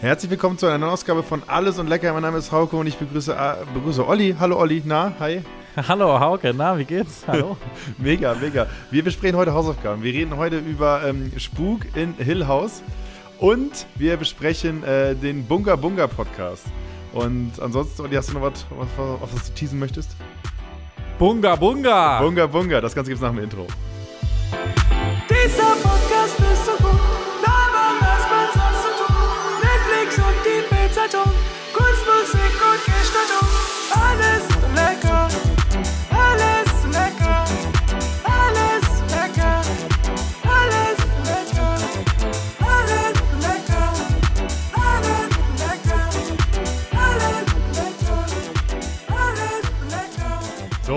Herzlich willkommen zu einer neuen Ausgabe von Alles und Lecker. Mein Name ist Hauke und ich begrüße, äh, begrüße Olli. Hallo Olli, na, hi. Hallo Hauke, na, wie geht's? Hallo. mega, mega. Wir besprechen heute Hausaufgaben. Wir reden heute über ähm, Spuk in Hill House und wir besprechen äh, den Bunga Bunga Podcast. Und ansonsten, Olli, hast du noch was, was, was, was du teasen möchtest? Bunga Bunga! Bunga Bunga, das Ganze gibt's nach dem Intro.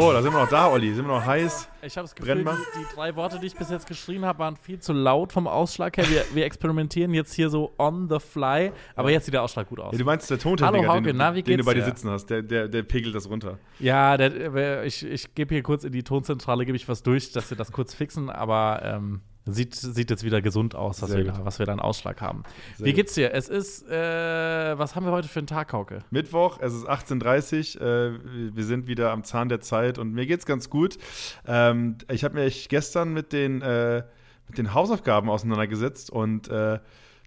So, da sind wir noch da, Olli. Sind wir noch heiß? Ich habe das Gefühl, die, die drei Worte, die ich bis jetzt geschrien habe, waren viel zu laut vom Ausschlag her. Wir, wir experimentieren jetzt hier so on the fly, aber jetzt sieht der Ausschlag gut aus. Ja, du meinst der Tontechniker, Hallo, Hauke, den, du- na, den du bei dir dir? sitzen hast. Der, der, der pegelt das runter. Ja, der, ich, ich gebe hier kurz in die Tonzentrale, gebe ich was durch, dass wir das kurz fixen, aber ähm, sieht, sieht jetzt wieder gesund aus, was, wir da, was wir da einen Ausschlag haben. Sehr Wie geht's dir? Es ist, äh, was haben wir heute für einen Tag, Hauke? Mittwoch, es ist 18.30 Uhr, äh, wir sind wieder am Zahn der Zeit und mir geht's ganz gut. Ähm, ich habe mich gestern mit den, äh, mit den Hausaufgaben auseinandergesetzt und äh,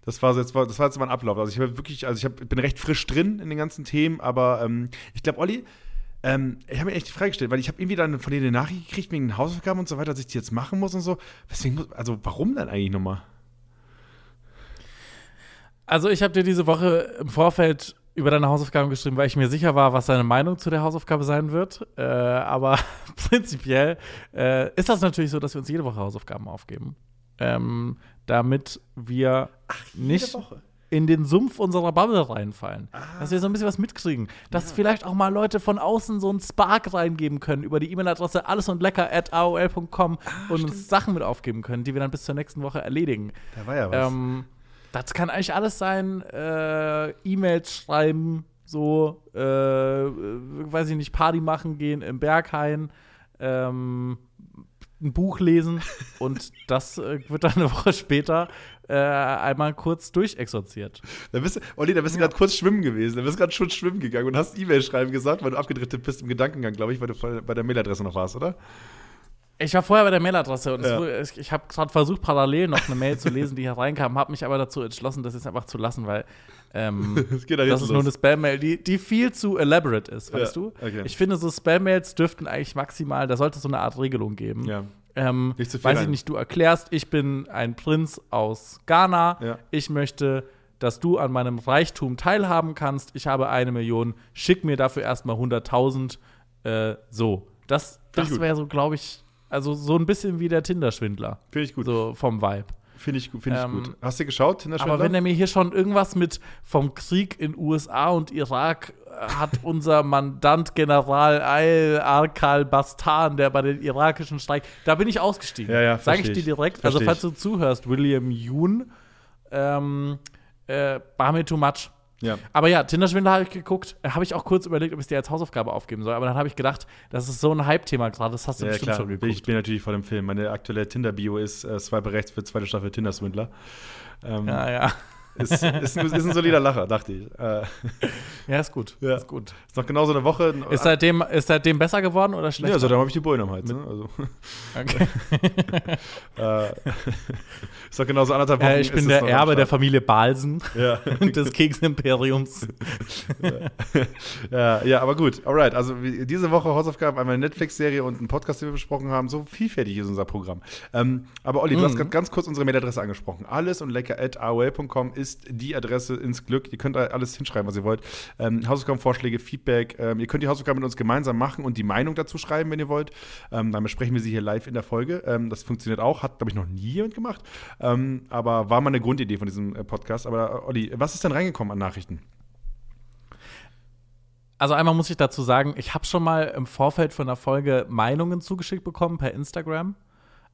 das war, so jetzt, das war jetzt mein Ablauf. Also ich habe wirklich, also ich hab, bin recht frisch drin in den ganzen Themen, aber ähm, ich glaube, Olli, ähm, ich habe mir echt die Frage gestellt, weil ich habe irgendwie dann von dir eine Nachricht gekriegt wegen den Hausaufgaben und so weiter, dass ich die jetzt machen muss und so. Deswegen muss, also warum denn eigentlich nochmal? Also, ich habe dir diese Woche im Vorfeld über deine Hausaufgaben geschrieben, weil ich mir sicher war, was deine Meinung zu der Hausaufgabe sein wird. Äh, aber prinzipiell äh, ist das natürlich so, dass wir uns jede Woche Hausaufgaben aufgeben. Ähm, damit wir nicht Woche? In den Sumpf unserer Bubble reinfallen. Dass wir so ein bisschen was mitkriegen. Dass vielleicht auch mal Leute von außen so einen Spark reingeben können über die E-Mail-Adresse allesundlecker at aol.com und uns Sachen mit aufgeben können, die wir dann bis zur nächsten Woche erledigen. Da war ja was. Ähm, das kann eigentlich alles sein. Äh, E-Mails schreiben, so, äh, äh, weiß ich nicht, Party machen gehen im Berghain, ähm, ein Buch lesen und das äh, wird dann eine Woche später äh, einmal kurz durchexorziert. Da bist du, Olli, da bist du gerade kurz schwimmen gewesen. Da bist du gerade schon schwimmen gegangen und hast E-Mail schreiben gesagt, weil du abgedriftet bist im Gedankengang, glaube ich, weil du bei der Mailadresse noch warst, oder? Ich war vorher bei der Mailadresse und es Ja. wurde- ich, ich habe gerade versucht, parallel noch eine Mail zu lesen, die hier reinkam, habe mich aber dazu entschlossen, das jetzt einfach zu lassen, weil ähm, Es geht da das ist nur eine. Spam-Mail, die, die viel zu elaborate ist, weißt Ja, du? okay. Ich finde, so Spam-Mails dürften eigentlich maximal, da sollte es so eine Art Regelung geben. Ja. Ähm, Nicht zu viel weiß ich rein. nicht, du erklärst, ich bin ein Prinz aus Ghana, Ja. ich möchte, dass du an meinem Reichtum teilhaben kannst, ich habe eine Million, schick mir dafür erstmal 100.000, äh, so. Das, Find ich das wäre so, glaube ich, also so ein bisschen wie der Tinder-Schwindler. Finde ich gut. So vom Vibe. Finde ich, gut- finde ich Ähm, gut. Hast du geschaut, Tinder Aber wenn er mir hier schon irgendwas mit vom Krieg in USA und Irak äh, hat unser Mandant General Al Arkal Bastan, der bei den irakischen Streik, da bin ich ausgestiegen. Ja, ja, Sag ich dir direkt. Also falls du zuhörst, William Yoon, ähm, äh, war mir too much. Ja. Aber ja, Tinder-Schwindler habe ich geguckt. Äh, Habe ich auch kurz überlegt, ob ich es dir als Hausaufgabe aufgeben soll. Aber dann habe ich gedacht, das ist so ein Hype-Thema gerade. Das hast du Ja, bestimmt klar. schon geguckt. ich bin natürlich voll im Film. Meine aktuelle Tinder-Bio ist äh, Swipe rechts für zweite Staffel Tinder-Swindler. Ähm, ja, ja. Ist, ist, ein, ist ein solider Lacher, dachte ich. Äh, Ja, ist gut. Ja. Ist gut. ist noch genau so eine Woche. Ist seitdem, ist seitdem besser geworden oder ja, schlechter? seitdem habe ich die Bullen am Hals. Ne? Also, Okay. äh, ist doch genau so anderthalb Wochen. Äh, ich ist bin der Erbe der. Familie Balsen Ja. und des Keksimperiums. ja, ja, aber gut. Alright. Also diese Woche Hausaufgaben, einmal eine Netflix-Serie und einen Podcast, den wir besprochen haben. So vielfältig ist unser Programm. Ähm, aber Olli, du Mhm. hast grad ganz kurz unsere Mailadresse angesprochen. Alles und lecker at aol.com ist die Adresse ins Glück. Ihr könnt da alles hinschreiben, was ihr wollt. Ähm, Hausaufgaben, Vorschläge, Feedback. Ähm, ihr könnt die Hausaufgaben mit uns gemeinsam machen und die Meinung dazu schreiben, wenn ihr wollt. Ähm, dann besprechen wir sie hier live in der Folge. Ähm, das funktioniert auch. Hat, glaube ich, noch nie jemand gemacht. Ähm, aber war mal eine Grundidee von diesem äh, Podcast. Aber äh, Olli, was ist denn reingekommen an Nachrichten? Also einmal muss ich dazu sagen, ich habe schon mal im Vorfeld von der Folge Meinungen zugeschickt bekommen per Instagram.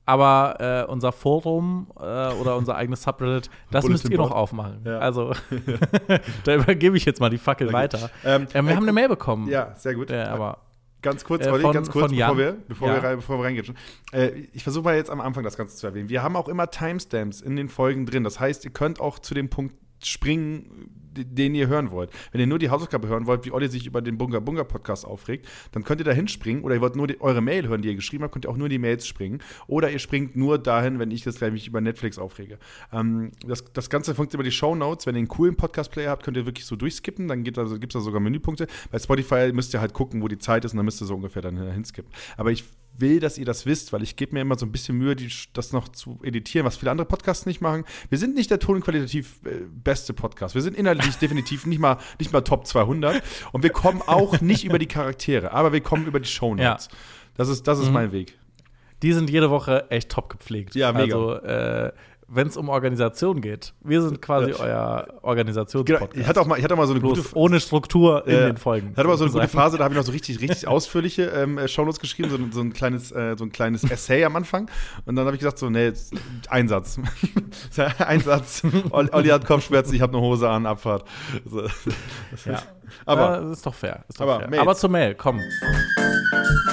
Aber äh, unser Forum äh, oder unser eigenes Subreddit, das müsst ihr noch aufmachen. Ja. Also da übergebe ich jetzt mal die Fackel gut. weiter. Ähm, Ähm, wir äh, haben eine Mail bekommen. Ja, sehr gut. Äh, aber Ganz kurz, Äh, Olli, ganz kurz, bevor wir, bevor, Ja. wir, rein- bevor wir reingehen. Äh, ich versuche mal jetzt am Anfang das Ganze zu erwähnen. Wir haben auch immer Timestamps in den Folgen drin. Das heißt, ihr könnt auch zu dem Punkt springen, den ihr hören wollt. Wenn ihr nur die Hausaufgabe hören wollt, wie Olli sich über den Bunga Bunga Podcast aufregt, dann könnt ihr da hinspringen. Oder ihr wollt nur die, eure Mail hören, die ihr geschrieben habt, könnt ihr auch nur die Mails springen. Oder ihr springt nur dahin, wenn ich das gleich mich über Netflix aufrege. Ähm, das, das Ganze funktioniert über die Show Notes. Wenn ihr einen coolen Podcast-Player habt, könnt ihr wirklich so durchskippen. Dann gibt es gibt's da sogar Menüpunkte. Bei Spotify müsst ihr halt gucken, wo die Zeit ist und dann müsst ihr so ungefähr dann hinskippen. Aber ich will, dass ihr das wisst, weil ich gebe mir immer so ein bisschen Mühe, die, das noch zu editieren, was viele andere Podcasts nicht machen. Wir sind nicht der tonqualitativ äh, beste Podcast. Wir sind inhaltlich definitiv nicht mal, nicht mal Top 200 und wir kommen auch nicht über die Charaktere, aber wir kommen über die Shownotes. Das ist, das ist mein Weg. Die sind jede Woche echt top gepflegt. Ja, mega. Also, äh, wenn es um Organisation geht, wir sind quasi Ja. euer Genau, Organisationspodcast. ich hatte auch mal, ich hatte mal so eine Bloß gute ohne Struktur in Ja, den Folgen. Ich hatte aber so eine gute. Phase, da habe ich noch so richtig, richtig ausführliche ähm, äh, Shownotes geschrieben, so, so, ein kleines, äh, so ein kleines Essay am Anfang. Und dann habe ich gesagt, so, nee, jetzt Einsatz. Einsatz. Olli, Olli hat Kopfschmerzen, ich habe eine Hose an, Abfahrt. So. Ja. Aber ja, das ist doch fair. Ist doch aber fair. Aber zur Mail, komm.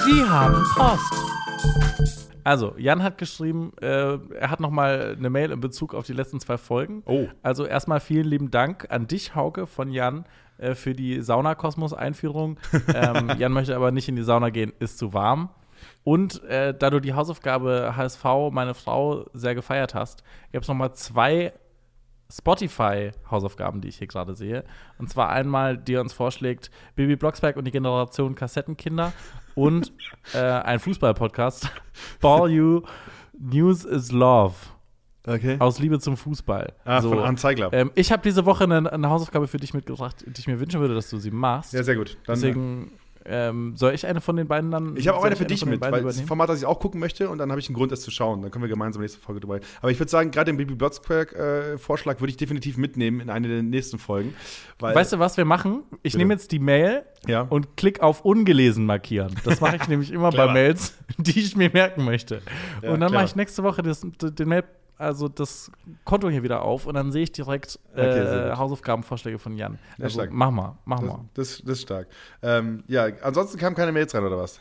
Sie haben Post. Also, Jan hat geschrieben, äh, er hat noch mal eine Mail in Bezug auf die letzten zwei Folgen. Oh. Also erstmal vielen lieben Dank an dich, Hauke, von Jan äh, für die Saunakosmos-Einführung. ähm, Jan möchte aber nicht in die Sauna gehen, ist zu warm. Und äh, da du die Hausaufgabe HSV, meine Frau, sehr gefeiert hast, gab es noch mal zwei Spotify-Hausaufgaben, die ich hier gerade sehe. Und zwar einmal, die uns vorschlägt, Baby Blocksberg und die Generation Kassettenkinder und äh, ein Fußball-Podcast, Ball You, News is Love. okay. Aus Liebe zum Fußball. Ah, von Hans Zeigler. Ähm, ich habe diese Woche eine, eine Hausaufgabe für dich mitgebracht, die ich mir wünschen würde, dass du sie machst. Ja, sehr gut. Dann, äh, Deswegen ähm, soll ich eine von den beiden dann. ich habe auch eine für dich von den mit, weil das ist ein? Format, das ich auch gucken möchte und dann habe ich einen Grund, es zu schauen. Dann können wir gemeinsam nächste Folge drüber reden. Aber ich würde sagen, gerade den Baby Blocksberg-Vorschlag würde ich definitiv mitnehmen in eine der nächsten Folgen. Weißt du, was wir machen? Ich nehme jetzt die Mail Ja. und klick auf ungelesen markieren. Das mache ich nämlich immer bei. Mails, die ich mir merken möchte. Ja, und dann mache ich nächste Woche das, den Mail, also das Konto hier wieder auf und dann sehe ich direkt Okay, äh, gut. Hausaufgabenvorschläge von Jan. Ja, Also, mach mal, mach das, mal. das, das ist stark. Ähm, ja, ansonsten kamen keine Mails rein, oder was?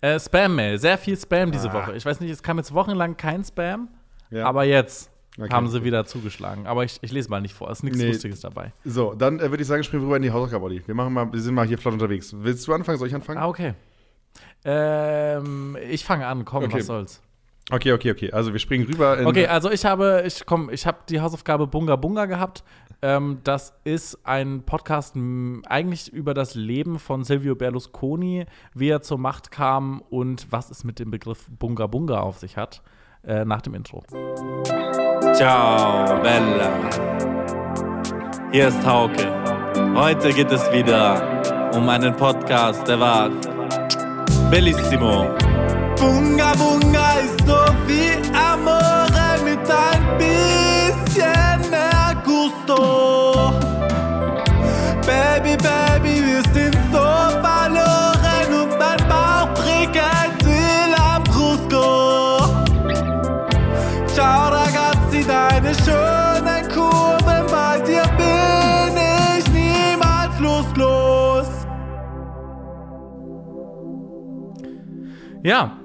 Äh, Spam-Mail, sehr viel Spam diese Ah. Woche. Ich weiß nicht, es kam jetzt wochenlang kein Spam, Ja. aber jetzt Okay. haben sie wieder zugeschlagen. Aber ich, ich lese mal nicht vor, ist nichts Nee. Lustiges dabei. So, dann äh, würde ich sagen, springen wir rüber in die Hausaufgabe, Olli. Wir machen mal, wir sind mal hier flott unterwegs. Willst du anfangen? Soll ich anfangen? Ah, okay. Ähm, ich fange an, komm, Okay. was soll's. Okay, okay, okay. Also wir springen rüber in. Okay, also ich habe, ich komm, ich habe die Hausaufgabe Bunga Bunga gehabt. Ähm, das ist ein Podcast eigentlich über das Leben von Silvio Berlusconi, wie er zur Macht kam und was es mit dem Begriff Bunga Bunga auf sich hat. Äh, nach dem Intro. Ciao, Bella. Hier ist Hauke. Heute geht es wieder um einen Podcast, der war bellissimo. Bunga Bunga ist so wie Amore mit ein bisschen mehr Gusto. Baby, Baby, wir sind so verloren und mein Bauch prickelt will am Brusco. Ciao ragazzi, deine schönen Kurven, bei dir bin ich niemals loslos. Ja,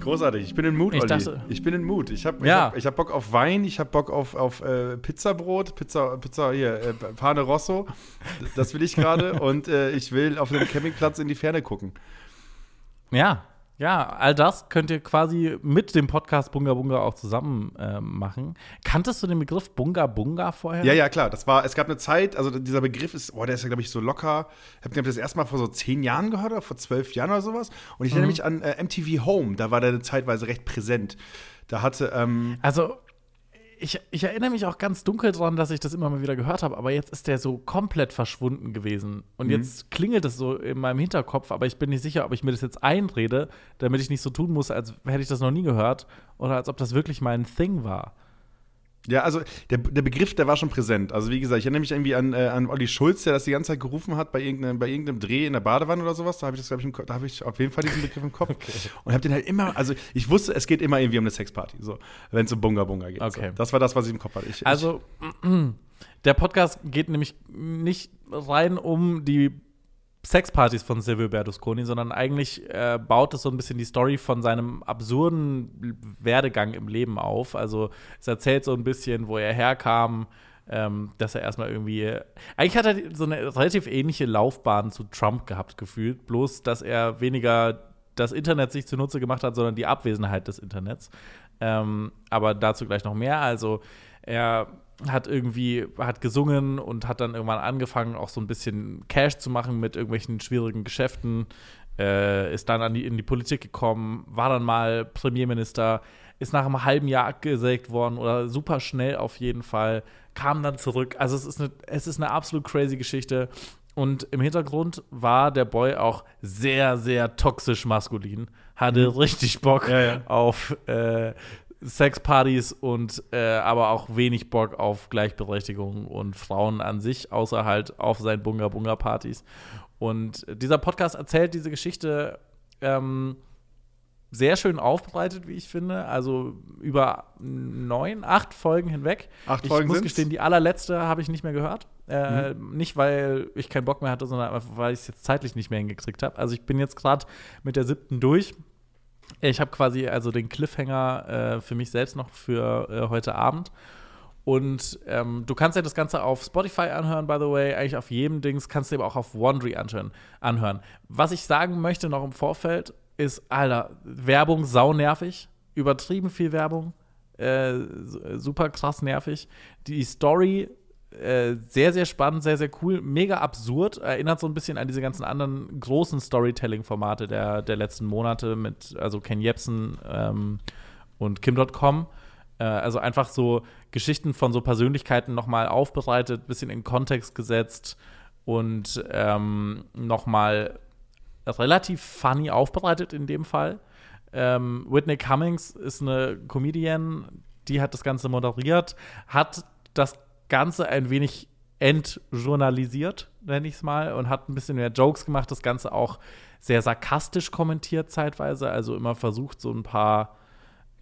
Großartig. Ich bin in Mut, Ich Olli. dachte- ich bin in Mut. Ich habe Ja. hab, ich hab Bock auf Wein, ich habe Bock auf, auf äh, Pizzabrot, Pizza, Pizza hier, äh, Pane Rosso. Das will ich gerade. und äh, ich will auf einem Campingplatz in die Ferne gucken. ja, ja, all das könnt ihr quasi mit dem Podcast Bunga Bunga auch zusammen ähm, machen. Kanntest du den Begriff Bunga Bunga vorher? Ja, ja, klar. Das war, es gab eine Zeit, also dieser Begriff ist, oh, der ist ja, glaube ich, so locker. Ich habe das erstmal vor so zehn Jahren gehört oder vor zwölf Jahren oder sowas. Und ich erinnere mich an äh, MTV Home, da war der zeitweise recht präsent. Da hatte, ähm, Also, ich, ich erinnere mich auch ganz dunkel dran, dass ich das immer mal wieder gehört habe, aber jetzt ist der so komplett verschwunden gewesen. Und jetzt klingelt es so in meinem Hinterkopf, aber ich bin nicht sicher, ob ich mir das jetzt einrede, damit ich nicht so tun muss, als hätte ich das noch nie gehört oder als ob das wirklich mein Thing war. Ja, also der, der Begriff, der war schon präsent. Also wie gesagt, ich erinnere mich irgendwie an, äh, an Olli Schulz, der das die ganze Zeit gerufen hat bei irgendeinem, bei irgendeinem Dreh in der Badewanne oder sowas. Da habe ich das, glaube ich, im da habe ich auf jeden Fall diesen Begriff im Kopf. Und habe den halt immer, also ich wusste, es geht immer irgendwie um eine Sexparty, so, wenn es um Bunga Bunga geht. Okay. So. Das war das, was ich im Kopf hatte. Ich, Also, der Podcast geht nämlich nicht rein um die Sexpartys von Silvio Berlusconi, sondern eigentlich äh, baut es so ein bisschen die Story von seinem absurden Werdegang im Leben auf. Also es erzählt so ein bisschen, wo er herkam, ähm, dass er erstmal irgendwie. Eigentlich hat er so eine relativ ähnliche Laufbahn zu Trump gehabt, gefühlt. Bloß, dass er weniger das Internet sich zunutze gemacht hat, sondern die Abwesenheit des Internets. Ähm, aber dazu gleich noch mehr. Also, er hat irgendwie, hat gesungen und hat dann irgendwann angefangen, auch so ein bisschen Cash zu machen mit irgendwelchen schwierigen Geschäften. Äh, ist dann die, in die Politik gekommen, war dann mal Premierminister, ist nach einem halben Jahr abgesägt worden oder super schnell auf jeden Fall, kam dann zurück. Also es ist eine, es ist eine absolut crazy Geschichte. Und im Hintergrund war der Boy auch sehr, sehr toxisch maskulin. Hatte mhm. richtig Bock ja, ja. auf äh, Sexpartys und äh, aber auch wenig Bock auf Gleichberechtigung und Frauen an sich, außer halt auf seinen Bunga-Bunga-Partys. Und dieser Podcast erzählt diese Geschichte ähm, sehr schön aufbereitet, wie ich finde. Also über neun, acht Folgen hinweg. Acht ich Folgen muss gestehen, die allerletzte habe ich nicht mehr gehört. Äh, mhm. Nicht, weil ich keinen Bock mehr hatte, sondern einfach, weil ich es jetzt zeitlich nicht mehr hingekriegt habe. Also ich bin jetzt gerade mit der siebten durch. Ich habe quasi also den Cliffhanger äh, für mich selbst noch für äh, heute Abend. Und ähm, du kannst ja das Ganze auf Spotify anhören, by the way, eigentlich auf jedem Dings, kannst du aber auch auf anhören. anhören. Was ich sagen möchte noch im Vorfeld ist, Alter, Werbung saunervig, übertrieben viel Werbung, äh, super krass nervig. Die Story äh, sehr, sehr spannend, sehr, sehr cool, mega absurd. Erinnert so ein bisschen an diese ganzen anderen großen Storytelling-Formate der, der letzten Monate mit, also Ken Jebsen ähm, und Kim.com. Äh, also einfach so Geschichten von so Persönlichkeiten nochmal aufbereitet, bisschen in Kontext gesetzt und ähm, nochmal relativ funny aufbereitet in dem Fall. Ähm, Whitney Cummings ist eine Comedian, die hat das Ganze moderiert, hat das Ganze ein wenig entjournalisiert, nenne ich es mal, und hat ein bisschen mehr Jokes gemacht, das Ganze auch sehr sarkastisch kommentiert zeitweise, also immer versucht, so ein paar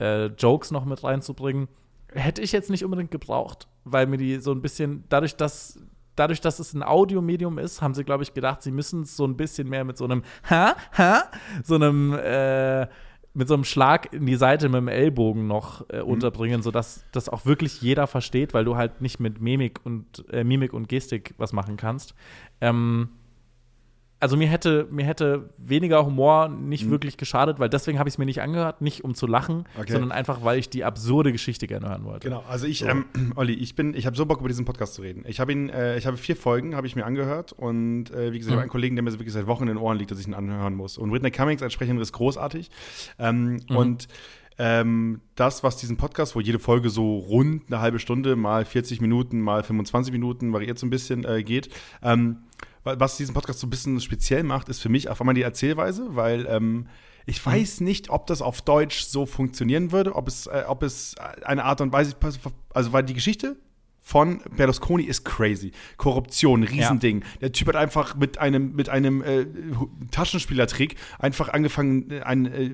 äh, Jokes noch mit reinzubringen. Hätte ich jetzt nicht unbedingt gebraucht, weil mir die so ein bisschen, dadurch, dass dadurch, dass es ein Audiomedium ist, haben sie, glaube ich, gedacht, sie müssen es so ein bisschen mehr mit so einem Ha, Ha, so einem äh, mit so einem Schlag in die Seite mit dem Ellbogen noch äh, mhm. unterbringen, sodass das auch wirklich jeder versteht, weil du halt nicht mit Mimik und äh, Mimik und Gestik was machen kannst. Ähm, also mir hätte, mir hätte weniger Humor nicht mhm. wirklich geschadet, weil deswegen habe ich es mir nicht angehört, nicht um zu lachen, okay. sondern einfach, weil ich die absurde Geschichte gerne hören wollte. Genau, also ich, so. ähm, Olli, ich bin, ich habe so Bock über diesen Podcast zu reden. Ich habe ihn, äh, ich habe vier Folgen, habe ich mir angehört und äh, wie gesagt, mhm. ich habe einen Kollegen, der mir wirklich seit Wochen in den Ohren liegt, dass ich ihn anhören muss. Und Whitney Cummings als Sprecherin ist großartig ähm, mhm. und ähm, das, was diesen Podcast, wo jede Folge so rund eine halbe Stunde, mal 40 Minuten, mal 25 Minuten, variiert so ein bisschen, äh, geht, ähm, was diesen Podcast so ein bisschen speziell macht, ist für mich auf einmal die Erzählweise, weil ähm, ich weiß nicht, ob das auf Deutsch so funktionieren würde, ob es, äh, ob es eine Art und Weise, also weil die Geschichte von Berlusconi ist crazy. Korruption, Riesending. Ja. Der Typ hat einfach mit einem, mit einem äh, Taschenspielertrick einfach angefangen, ein äh,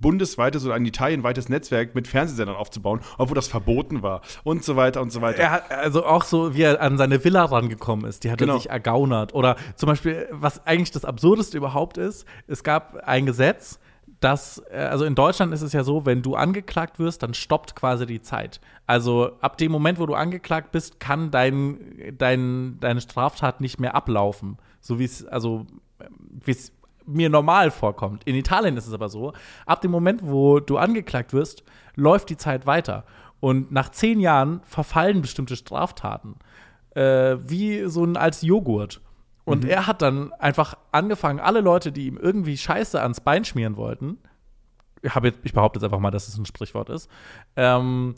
bundesweites oder ein italienweites Netzwerk mit Fernsehsendern aufzubauen, obwohl das verboten war und so weiter und so weiter. Er hat, also auch so, wie er an seine Villa rangekommen ist, die hat genau. er sich ergaunert. Oder zum Beispiel, was eigentlich das Absurdeste überhaupt ist, es gab ein Gesetz, dass, äh, also in Deutschland ist es ja so, wenn du angeklagt wirst, dann stoppt quasi die Zeit. Also ab dem Moment, wo du angeklagt bist, kann dein, dein, deine Straftat nicht mehr ablaufen. So wie es, also, wie es mir normal vorkommt. In Italien ist es aber so, ab dem Moment, wo du angeklagt wirst, läuft die Zeit weiter. Und nach zehn Jahren verfallen bestimmte Straftaten. Äh, wie so ein als Joghurt. Und mhm. er hat dann einfach angefangen, alle Leute, die ihm irgendwie Scheiße ans Bein schmieren wollten, ich, jetzt, ich behaupte jetzt einfach mal, dass es ein Sprichwort ist, ähm,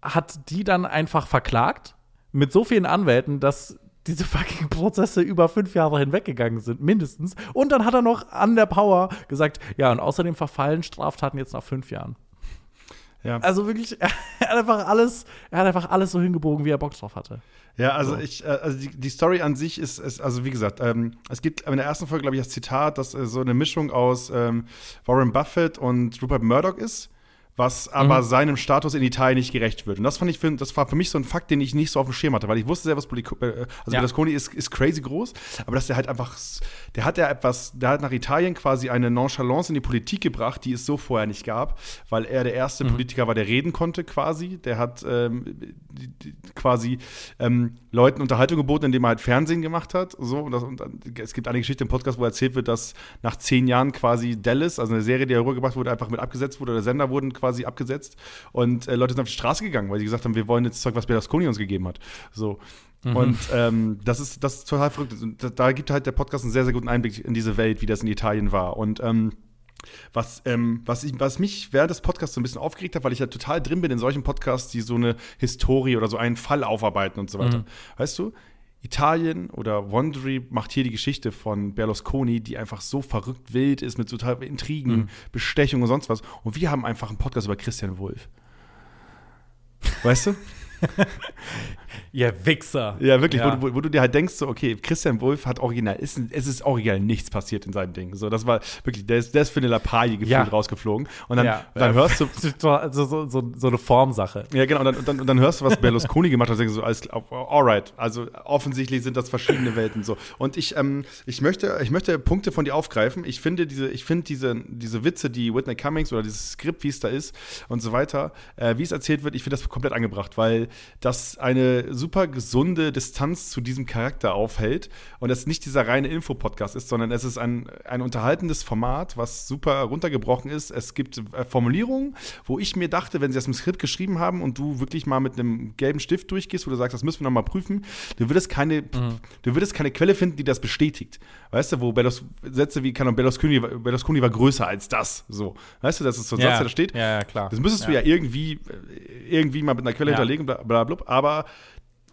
hat die dann einfach verklagt mit so vielen Anwälten, dass diese fucking Prozesse über fünf Jahre hinweggegangen sind, mindestens. Und dann hat er noch an der Power gesagt, ja, und außerdem verfallen Straftaten jetzt nach fünf Jahren. Ja. Also wirklich, er hat einfach alles, er hat einfach alles so hingebogen, wie er Bock drauf hatte. Ja, also so. ich, äh, also die, die, Story an sich ist, ist also wie gesagt, ähm, es gibt in der ersten Folge, glaube ich, das Zitat, dass äh, so eine Mischung aus ähm, Warren Buffett und Rupert Murdoch ist, was aber seinem Status in Italien nicht gerecht wird. Und das fand ich, für, das war für mich so ein Fakt, den ich nicht so auf dem Schirm hatte, weil ich wusste sehr, was Polico, äh, also Ja. Berlusconi ist, ist crazy groß, aber dass der halt einfach, der hat ja etwas, der hat nach Italien quasi eine Nonchalance in die Politik gebracht, die es so vorher nicht gab, weil er der erste Politiker war, der reden konnte quasi. Der hat ähm, die, die, quasi ähm, Leuten Unterhaltung geboten, indem er halt Fernsehen gemacht hat. So, und das, und dann, es gibt eine Geschichte im Podcast, wo erzählt wird, dass nach zehn Jahren quasi Dallas, also eine Serie, die herübergebracht wurde, einfach mit abgesetzt wurde, oder Sender wurden quasi abgesetzt und äh, Leute sind auf die Straße gegangen, weil sie gesagt haben, wir wollen jetzt Zeug, was Berlusconi uns gegeben hat. So. Und ähm, das, ist, das ist total verrückt. Da, da gibt halt der Podcast einen sehr, sehr guten Einblick in diese Welt, wie das in Italien war. Und ähm, was, ähm, was, ich, was mich während des Podcasts so ein bisschen aufgeregt hat, weil ich ja total drin bin in solchen Podcasts, die so eine Historie oder so einen Fall aufarbeiten und so weiter. Weißt du, Italien oder Wondery macht hier die Geschichte von Berlusconi, die einfach so verrückt wild ist mit total Intrigen, Bestechung und sonst was. Und wir haben einfach einen Podcast über Christian Wulff. Weißt du? Ihr Wichser. Ja, wirklich, Ja. Wo, du- wo, du dir halt denkst, so, okay, Christian Wolf hat original, ist, es ist original nichts passiert in seinem Ding. So, das war wirklich, der ist, der ist für eine Lappalie gefühlt Ja. rausgeflogen. Und dann, ja. dann hörst du, Also so, so, so eine Formsache. ja, genau, und dann, und dann, und dann hörst du, was Berlusconi gemacht hat, und denkst du so, alles alright. Also offensichtlich sind das verschiedene Welten so. Und ich, ähm, ich möchte, ich möchte Punkte von dir aufgreifen. Ich finde diese, ich finde diese, diese Witze, die Whitney Cummings oder dieses Skript, wie es da ist und so weiter, äh, wie es erzählt wird, ich finde das komplett angebracht, weil das eine super gesunde Distanz zu diesem Charakter aufhält und es nicht dieser reine Infopodcast ist, sondern es ist ein, ein unterhaltendes Format, was super runtergebrochen ist. Es gibt äh, Formulierungen, wo ich mir dachte, wenn sie das im Skript geschrieben haben und du wirklich mal mit einem gelben Stift durchgehst, wo du sagst, das müssen wir noch mal prüfen, du würdest keine, du würdest keine Quelle finden, die das bestätigt. Weißt du, wo Berlus, Sätze wie, keine Ahnung, Berlusconi, Berlusconi war größer als das. So. Weißt du, das ist so ein Satz, der da steht. Ja, ja, klar. Das müsstest du ja irgendwie, äh, irgendwie mal mit einer Quelle Ja. hinterlegen, bla, bla, bla, aber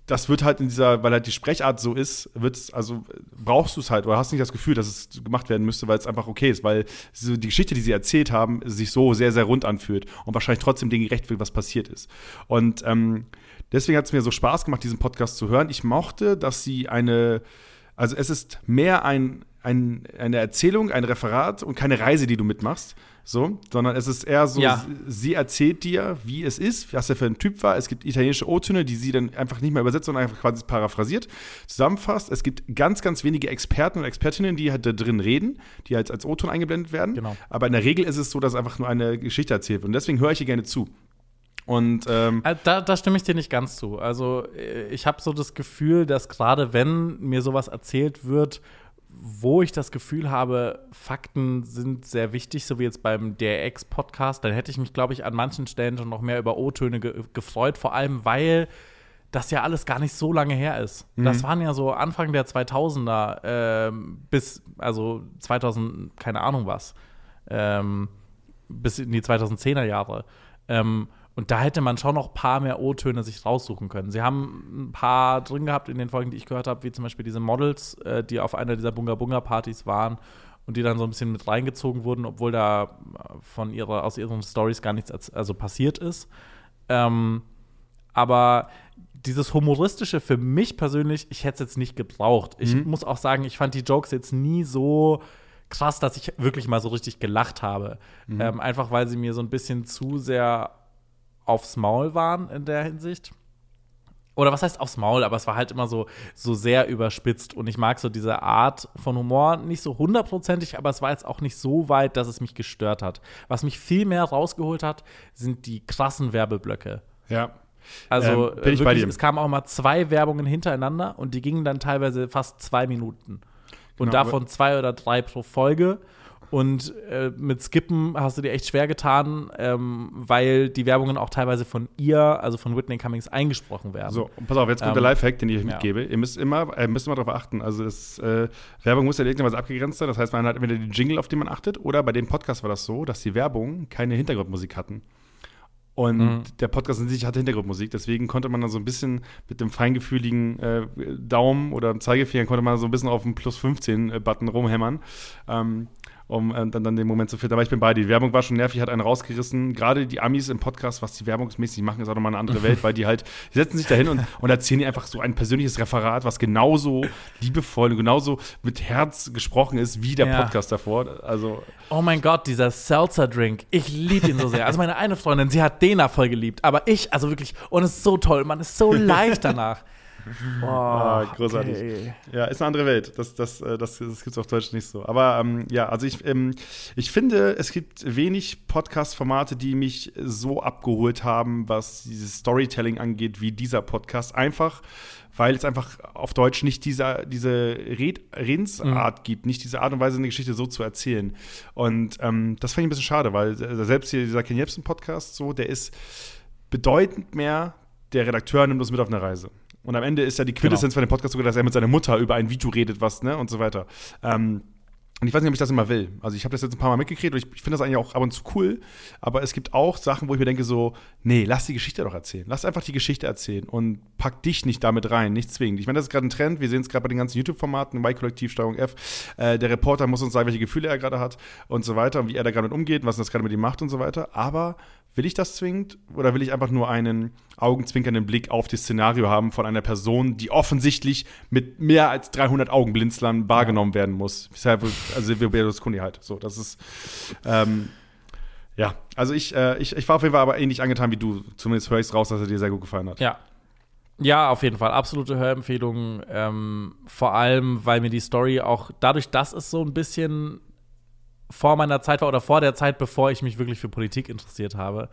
das wird halt in dieser, weil halt die Sprechart so ist, wird's, also brauchst du es halt oder hast nicht das Gefühl, dass es gemacht werden müsste, weil es einfach okay ist, weil so die Geschichte, die sie erzählt haben, sich so sehr, sehr rund anfühlt und wahrscheinlich trotzdem dem gerecht wird, was passiert ist. Und ähm, deswegen hat es mir so Spaß gemacht, diesen Podcast zu hören. Ich mochte, dass sie eine, also es ist mehr ein, ein, eine Erzählung, ein Referat und keine Reise, die du mitmachst. So, sondern es ist eher so, Ja. sie erzählt dir, wie es ist, was er für ein Typ war. Es gibt italienische O-Töne, die sie dann einfach nicht mehr übersetzt, sondern einfach quasi paraphrasiert, zusammenfasst. Es gibt ganz, ganz wenige Experten und Expertinnen, die halt da drin reden, die halt als O-Ton eingeblendet werden. Genau. Aber in der Regel ist es so, dass einfach nur eine Geschichte erzählt wird. Und deswegen höre ich ihr gerne zu. Und ähm, Äh, Da, da stimme ich dir nicht ganz zu. Also, äh, ich habe so das Gefühl, dass gerade wenn mir sowas erzählt wird, wo ich das Gefühl habe, Fakten sind sehr wichtig, so wie jetzt beim DRX-Podcast, dann hätte ich mich, glaube ich, an manchen Stellen schon noch mehr über O-Töne ge gefreut, vor allem weil das ja alles gar nicht so lange her ist. Das waren ja so Anfang der 2000er ähm, bis, also 2000, keine Ahnung was, ähm, bis in die 2010er Jahre. Ähm, und da hätte man schon noch ein paar mehr O-Töne sich raussuchen können. Sie haben ein paar drin gehabt in den Folgen, die ich gehört habe, wie zum Beispiel diese Models, äh, die auf einer dieser Bunga-Bunga-Partys waren und die dann so ein bisschen mit reingezogen wurden, obwohl da äh, von ihrer, aus ihren Stories gar nichts als- also passiert ist. Ähm, aber dieses Humoristische für mich persönlich, ich hätte es jetzt nicht gebraucht. Ich muss auch sagen, ich fand die Jokes jetzt nie so krass, dass ich wirklich mal so richtig gelacht habe. Ähm, einfach weil sie mir so ein bisschen zu sehr aufs Maul waren in der Hinsicht. Oder was heißt aufs Maul, aber es war halt immer so, so sehr überspitzt. Und ich mag so diese Art von Humor nicht so hundertprozentig, aber es war jetzt auch nicht so weit, dass es mich gestört hat. Was mich viel mehr rausgeholt hat, sind die krassen Werbeblöcke. ja. Also Ähm, bin ich äh, bei wirklich, es kamen auch mal zwei Werbungen hintereinander und die gingen dann teilweise fast zwei Minuten. Und Genau, davon zwei oder drei pro Folge. Und äh, mit Skippen hast du dir echt schwer getan, ähm, weil die Werbungen auch teilweise von ihr, also von Whitney Cummings, eingesprochen werden. So, und pass auf, jetzt kommt Ähm, der Lifehack, den ich euch ja. mitgebe. Ihr müsst immer, äh, müsst immer darauf achten. Also das, äh, Werbung muss ja in irgendwas abgegrenzt sein. Das heißt, man hat entweder den Jingle, auf den man achtet, oder bei dem Podcast war das so, dass die Werbung keine Hintergrundmusik hatten. Und Mhm. der Podcast in sich hatte Hintergrundmusik, deswegen konnte man dann so ein bisschen mit dem feingefühligen äh, Daumen oder Zeigefinger konnte man so ein bisschen auf den Plus 15-Button rumhämmern. Ähm, um äh, dann, dann den Moment zu finden. Aber ich bin bei dir. Die Werbung war schon nervig, hat einen rausgerissen. Gerade die Amis im Podcast, was die werbungsmäßig machen, ist auch nochmal eine andere Welt, weil die halt, die setzen sich da hin und, und erzählen dir einfach so ein persönliches Referat, was genauso liebevoll und genauso mit Herz gesprochen ist wie der Ja. Podcast davor. Also, Oh mein Gott, dieser Seltzer-Drink. Ich liebe ihn so sehr. Also meine eine Freundin, sie hat den da voll geliebt. Aber ich, also wirklich, und es ist so toll. Man ist so leicht danach. Oh, Ah, großartig. okay. Ja, ist eine andere Welt. Das, das, äh, das, das gibt es auf Deutsch nicht so. Aber ähm, ja, also ich, ähm, ich finde, es gibt wenig Podcast-Formate, die mich so abgeholt haben, was dieses Storytelling angeht, wie dieser Podcast. Einfach, weil es einfach auf Deutsch nicht diese, diese Red Redensart gibt, nicht diese Art und Weise, eine Geschichte so zu erzählen. Und ähm, das fand ich ein bisschen schade, weil äh, selbst hier dieser Ken Jebsen-Podcast, so, der ist bedeutend mehr, der Redakteur nimmt uns mit auf eine Reise. Und am Ende ist ja die Quintessenz von dem Podcast sogar, dass er mit seiner Mutter über ein Video redet, was, ne, und so weiter. Ähm, und ich weiß nicht, ob ich das immer will. Also ich habe das jetzt ein paar Mal mitgekriegt und ich, ich finde das eigentlich auch ab und zu cool. Aber es gibt auch Sachen, wo ich mir denke so, nee, lass die Geschichte doch erzählen. Lass einfach die Geschichte erzählen und pack dich nicht damit rein, nicht zwingend. Ich meine, das ist gerade ein Trend. Wir sehen es gerade bei den ganzen YouTube-Formaten, Y-Kollektiv, Steuerung F. Äh, der Reporter muss uns sagen, welche Gefühle er gerade hat und so weiter und wie er da gerade mit umgeht was das gerade mit ihm macht und so weiter. Aber will ich das zwingend oder will ich einfach nur einen augenzwinkernden Blick auf das Szenario haben von einer Person, die offensichtlich mit mehr als 300 Augenblinzlern wahrgenommen werden muss? Deshalb, Also Silvio Berlusconi halt. So, das ist ähm, ja, also ich, äh, ich, ich war auf jeden Fall aber ähnlich angetan wie du. Zumindest höre ich es raus, dass er dir sehr gut gefallen hat. Ja. Ja, auf jeden Fall. Absolute Hörempfehlung. Ähm, vor allem, weil mir die Story auch dadurch, dass es so ein bisschen vor meiner Zeit war oder vor der Zeit, bevor ich mich wirklich für Politik interessiert habe,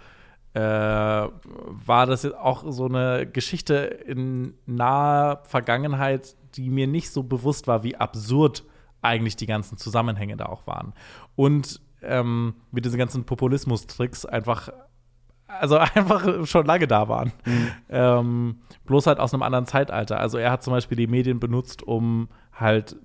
äh, war das jetzt auch so eine Geschichte in naher Vergangenheit, die mir nicht so bewusst war, wie absurd eigentlich die ganzen Zusammenhänge da auch waren. Und ähm, mit diesen ganzen Populismus-Tricks einfach also einfach schon lange da waren. Ähm, bloß halt aus einem anderen Zeitalter. Also er hat zum Beispiel die Medien benutzt, um halt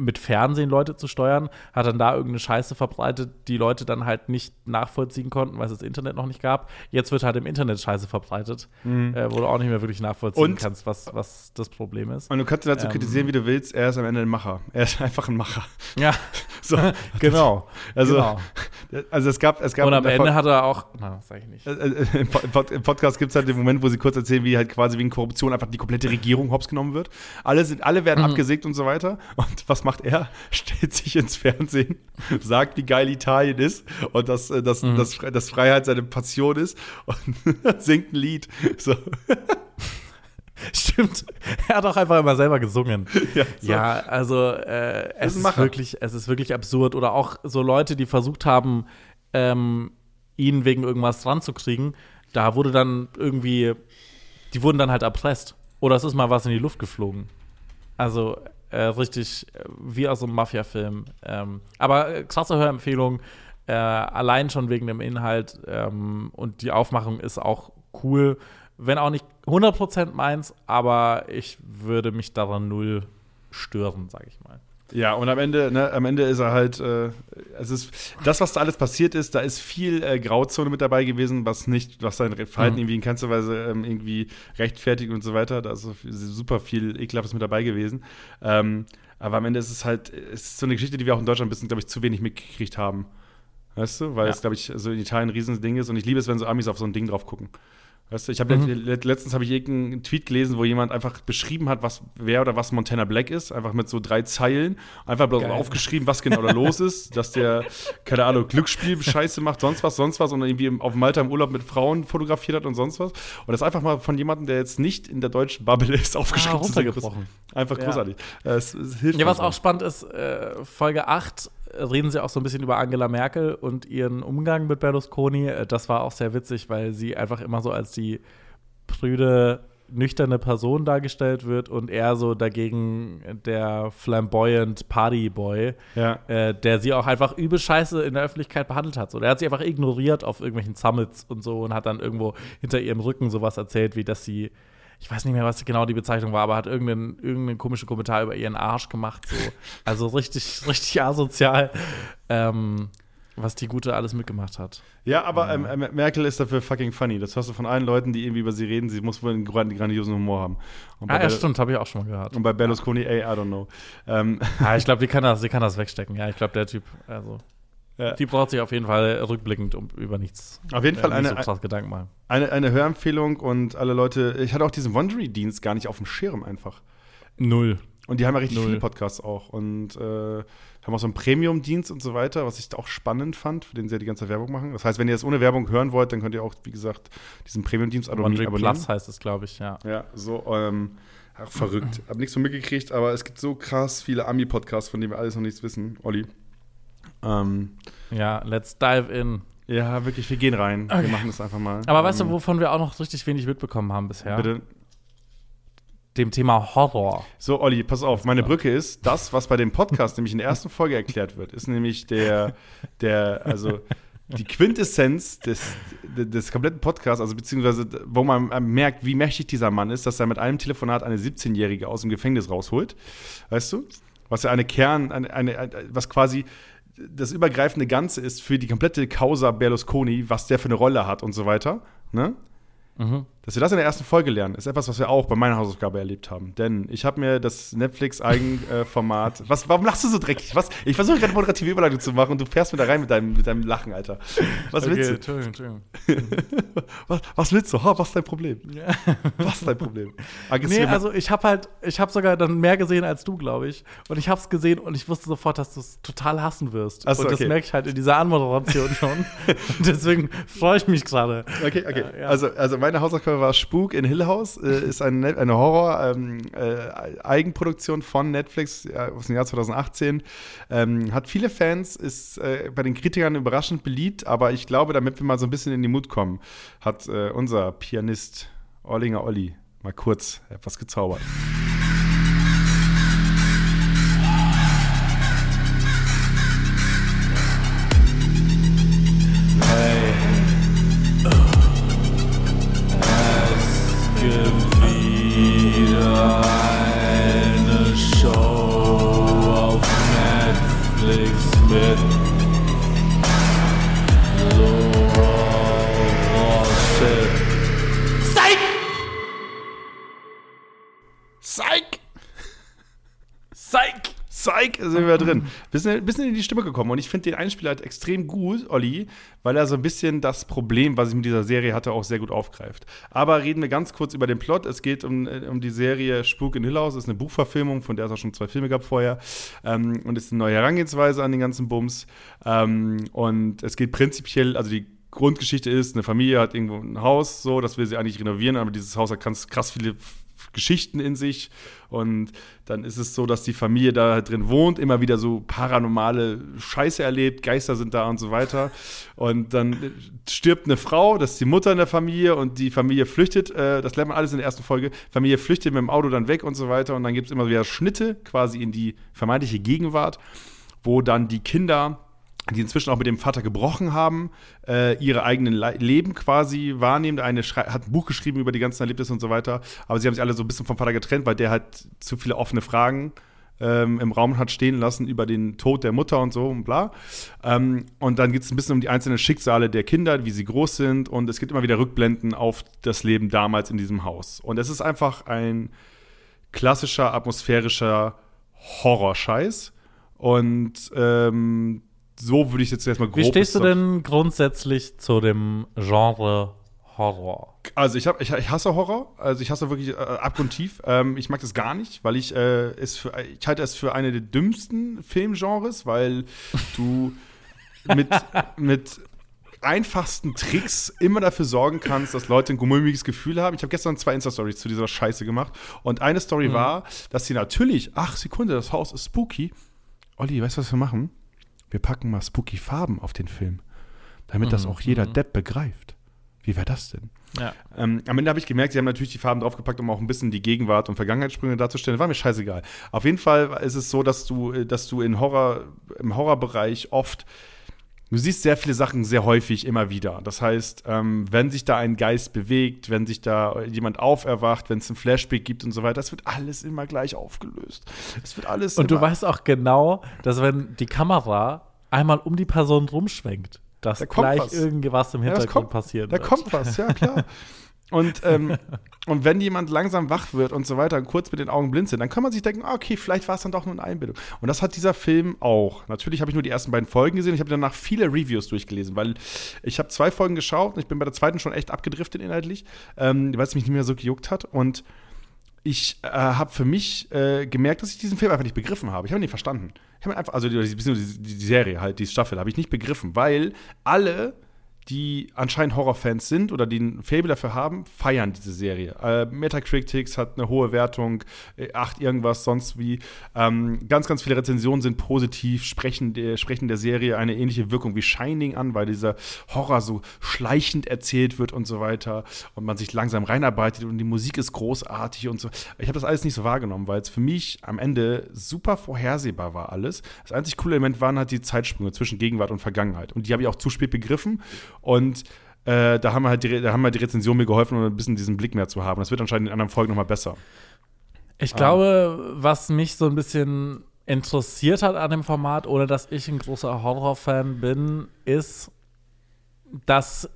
mit Fernsehen Leute zu steuern, hat dann da irgendeine Scheiße verbreitet, die Leute dann halt nicht nachvollziehen konnten, weil es das Internet noch nicht gab. Jetzt wird halt im Internet Scheiße verbreitet, äh, wo du auch nicht mehr wirklich nachvollziehen Und- kannst, was, was das Problem ist. Und du kannst ihn dazu Ähm. kritisieren, wie du willst, er ist am Ende ein Macher. Er ist einfach ein Macher. Ja, So, genau. also, genau. also es gab, es gab Und am Ende hat er auch, na, sag ich nicht. Äh, äh, Im Pod- Pod- Im Podcast gibt es halt den Moment, wo sie kurz erzählen, wie halt quasi wegen Korruption einfach die komplette Regierung hops genommen wird. Alle, sind, alle werden Mhm. abgesägt und so weiter. Und was macht er? Stellt sich ins Fernsehen, sagt, wie geil Italien ist und dass, äh, dass, Mhm. dass, dass Freiheit seine Passion ist und singt ein Lied. So, Stimmt. Er hat auch einfach immer selber gesungen. ja, so. Ja, also äh, es, ist wirklich, es ist wirklich absurd. Oder auch so Leute, die versucht haben, ähm, ihn wegen irgendwas dran zu kriegen, da wurde dann irgendwie, die wurden dann halt erpresst. Oder es ist mal was in die Luft geflogen. Also äh, richtig äh, wie aus einem Mafia-Film. Ähm, aber äh, krasse Hörempfehlung, äh, allein schon wegen dem Inhalt ähm, und die Aufmachung ist auch cool. Wenn auch nicht 100% meins, aber ich würde mich daran null stören, sag ich mal. Ja, und am Ende, ne, am Ende ist er halt, äh, es ist, das, was da alles passiert ist, da ist viel äh, Grauzone mit dabei gewesen, was nicht, was sein Verhalten Mhm. irgendwie in keinster Weise ähm, irgendwie rechtfertigt und so weiter. Da ist super viel Ekelhaftes mit dabei gewesen. Ähm, aber am Ende ist es halt, es ist so eine Geschichte, die wir auch in Deutschland ein bisschen, glaube ich, zu wenig mitgekriegt haben. Weißt du? Weil Ja. es, glaube ich, so in Italien ein Riesending ist und ich liebe es, wenn so Amis auf so ein Ding drauf gucken. Weißt du, ich habe Mhm. let- letztens habe ich irgendeinen Tweet gelesen, wo jemand einfach beschrieben hat, was wer oder was Montana Black ist, einfach mit so drei Zeilen, einfach bloß Geil. aufgeschrieben, was genau da los ist, dass der keine Ahnung Glücksspiel Scheiße macht, sonst was, sonst was und irgendwie auf Malta im Urlaub mit Frauen fotografiert hat und sonst was und das einfach mal von jemandem, der jetzt nicht in der deutschen Bubble ist, aufgeschrieben zu sehen. Ah, runtergebrochen. Einfach Ja. großartig. Äh, Es, es hilft Ja, was auch spannend ist, äh, Folge 8 äh, reden sie auch so ein bisschen über Angela Merkel und ihren Umgang mit Berlusconi. Äh, Das war auch sehr witzig, weil sie einfach immer so als die prüde, nüchterne Person dargestellt wird und er so dagegen der flamboyant Partyboy, Ja. äh, der sie auch einfach übel scheiße in der Öffentlichkeit behandelt hat. So, der hat sie einfach ignoriert auf irgendwelchen Summits und so und hat dann irgendwo hinter ihrem Rücken sowas erzählt, wie dass sie ich weiß nicht mehr, was genau die Bezeichnung war, aber hat irgendeinen, irgendeinen komischen Kommentar über ihren Arsch gemacht. So. Also richtig, richtig asozial. Ähm, was die Gute alles mitgemacht hat. Ja, aber ähm, äh, Merkel ist dafür fucking funny. Das hörst du von allen Leuten, die irgendwie über sie reden. Sie muss wohl einen gran- grandiosen Humor haben. Und Ah, ja, stimmt, habe ich auch schon mal gehört. Und bei Berlusconi, ey, I don't know. Ähm, Ja, ich glaube, die kann das, die kann das wegstecken. Ja, ich glaube, der Typ, also, Ja. die braucht sich auf jeden Fall rückblickend um, über nichts. Auf jeden Fall äh, eine- so Gedanken machen. eine, eine Hörempfehlung und alle Leute, ich hatte auch diesen Wondery-Dienst gar nicht auf dem Schirm einfach. Null. Und die haben ja richtig Null. viele Podcasts auch und äh, haben auch so einen Premium-Dienst und so weiter, was ich auch spannend fand, für den sie ja die ganze Werbung machen. Das heißt, wenn ihr das ohne Werbung hören wollt, dann könnt ihr auch, wie gesagt, diesen Premium-Dienst abonnieren. Wondery. Plus heißt es, glaube ich, ja. Ja, so, ähm, ach, verrückt. Hab nichts von mitgekriegt, aber es gibt so krass viele Ami-Podcasts, von denen wir alles noch nichts wissen, Olli. Ähm, Ja, let's dive in. ja, wirklich, wir gehen rein. Wir machen das einfach mal. Aber weißt ähm, du, wovon wir auch noch richtig wenig mitbekommen haben bisher? Bitte. Dem Thema Horror. So, Olli, pass auf, meine Brücke ist, das, was bei dem Podcast nämlich in der ersten Folge erklärt wird, ist nämlich der, der, also die Quintessenz des, des, kompletten Podcasts, also beziehungsweise, wo man merkt, wie mächtig dieser Mann ist, dass er mit einem Telefonat eine 17-Jährige aus dem Gefängnis rausholt. Weißt du? Was ja eine Kern, eine, eine was quasi das übergreifende Ganze ist für die komplette Causa Berlusconi, was der für eine Rolle hat und so weiter. Ne? Mhm. Dass wir das in der ersten Folge lernen, ist etwas, was wir auch bei meiner Hausaufgabe erlebt haben. Denn ich habe mir das Netflix-Eigenformat. was, warum lachst du so dreckig? Was? Ich versuche gerade moderative Überleitung zu machen und du fährst mir da rein mit deinem, mit deinem Lachen, Alter. Was willst du? Entschuldigung, Entschuldigung. Was, was willst du? Ha, was ist dein Problem? Was ist dein Problem? Nee, Aggressive- also ich habe halt, ich habe sogar dann mehr gesehen als du, glaube ich. Und ich habe es gesehen und ich wusste sofort, dass du es total hassen wirst. Ach so, und das okay. merke ich halt in dieser Anmoderation schon. und deswegen freue ich mich gerade. Okay, okay. Ja, ja. Also, also meine Hausaufgabe war Spuk in Hill House. Äh, ist eine, eine Horror-Eigenproduktion von Netflix aus dem Jahr 2018. Ähm, hat viele Fans, ist äh, bei den Kritikern überraschend beliebt, aber ich glaube, damit wir mal so ein bisschen in die Mut kommen, hat äh, unser Pianist Orlinger Olli mal kurz etwas gezaubert. Sind wir drin. Bisschen, bisschen in die Stimme gekommen. Und ich finde den Einspieler halt extrem gut, Olli, weil er so ein bisschen das Problem, was ich mit dieser Serie hatte, auch sehr gut aufgreift. Aber reden wir ganz kurz über den Plot. Es geht um, äh, um die Serie Spuk in Hill House. Das ist eine Buchverfilmung, von der es auch schon zwei Filme gab vorher. Ähm, und ist eine neue Herangehensweise an den ganzen Bums. Ähm, und es geht prinzipiell, also die Grundgeschichte ist, eine Familie hat irgendwo ein Haus, so, das will sie eigentlich renovieren, aber dieses Haus hat ganz krass viele Geschichten in sich. Und dann ist es so, dass die Familie da drin wohnt, immer wieder so paranormale Scheiße erlebt, Geister sind da und so weiter. Und dann stirbt eine Frau, das ist die Mutter in der Familie und die Familie flüchtet, äh, das lernt man alles in der ersten Folge, Familie flüchtet mit dem Auto dann weg und so weiter. Und dann gibt es immer wieder Schnitte quasi in die vermeintliche Gegenwart, wo dann die Kinder die inzwischen auch mit dem Vater gebrochen haben, äh, ihre eigenen Le Leben quasi wahrnehmen. Eine hat ein Buch geschrieben über die ganzen Erlebnisse und so weiter, aber sie haben sich alle so ein bisschen vom Vater getrennt, weil der halt zu viele offene Fragen ähm, im Raum hat stehen lassen über den Tod der Mutter und so und bla. Ähm, und dann geht es ein bisschen um die einzelnen Schicksale der Kinder, wie sie groß sind und es gibt immer wieder Rückblenden auf das Leben damals in diesem Haus. Und es ist einfach ein klassischer, atmosphärischer Horrorscheiß. Und ähm, so würde ich jetzt erstmal grob Wie stehst du denn grundsätzlich zu dem Genre Horror? Also ich, hab, ich, ich hasse Horror, also ich hasse wirklich äh, abgrundtief. Ähm, ich mag das gar nicht, weil ich äh, es für, ich halte es für eine der dümmsten Filmgenres, weil du mit, mit einfachsten Tricks immer dafür sorgen kannst, dass Leute ein mulmiges Gefühl haben. Ich habe gestern zwei Insta-Stories zu dieser Scheiße gemacht und eine Story war, dass sie natürlich, ach Sekunde, das Haus ist spooky. Olli, weißt du, was wir machen? Wir packen mal spooky Farben auf den Film, damit das auch jeder Depp begreift. Wie wäre das denn? Ja. Ähm, am Ende habe ich gemerkt, sie haben natürlich die Farben draufgepackt, um auch ein bisschen die Gegenwart und Vergangenheitssprünge darzustellen. War mir scheißegal. Auf jeden Fall ist es so, dass du, äh, dass du in Horror, im Horrorbereich oft, du siehst sehr viele Sachen sehr häufig immer wieder. Das heißt, ähm, wenn sich da ein Geist bewegt, wenn sich da jemand auferwacht, wenn es ein Flashback gibt und so weiter, das wird alles immer gleich aufgelöst. Es wird alles Und du weißt auch genau, dass wenn die Kamera einmal um die Person rumschwenkt, dass Da gleich was. irgendwas im Ja, Hintergrund kommt- passieren Da wird. kommt was, ja klar. Und, ähm, und wenn jemand langsam wach wird und so weiter und kurz mit den Augen sind, dann kann man sich denken, ah, okay, vielleicht war es dann doch nur eine Einbildung. Und das hat dieser Film auch. Natürlich habe ich nur die ersten beiden Folgen gesehen. Ich habe danach viele Reviews durchgelesen, weil ich habe zwei Folgen geschaut und ich bin bei der zweiten schon echt abgedriftet inhaltlich, ähm, weil es mich nicht mehr so gejuckt hat. Und ich äh, habe für mich äh, gemerkt, dass ich diesen Film einfach nicht begriffen habe. Ich habe ihn nicht verstanden. Ich habe einfach, also die, die, die Serie halt, die Staffel, habe ich nicht begriffen, weil alle, die anscheinend Horrorfans sind oder die ein Faible dafür haben, feiern diese Serie. Äh, Metacritics hat eine hohe Wertung, äh, 8 irgendwas, sonst wie. Ähm, ganz, ganz viele Rezensionen sind positiv, sprechen der, sprechen der Serie eine ähnliche Wirkung wie Shining an, weil dieser Horror so schleichend erzählt wird und so weiter und man sich langsam reinarbeitet und die Musik ist großartig und so. Ich habe das alles nicht so wahrgenommen, weil es für mich am Ende super vorhersehbar war alles. Das einzig coole Element waren halt die Zeitsprünge zwischen Gegenwart und Vergangenheit und die habe ich auch zu spät begriffen und äh, da haben wir halt die, da haben halt die Rezension mir geholfen, um ein bisschen diesen Blick mehr zu haben. Das wird anscheinend in anderen Folgen nochmal besser. Ich glaube, was mich so ein bisschen interessiert hat an dem Format, ohne dass ich ein großer Horrorfan bin, ist, dass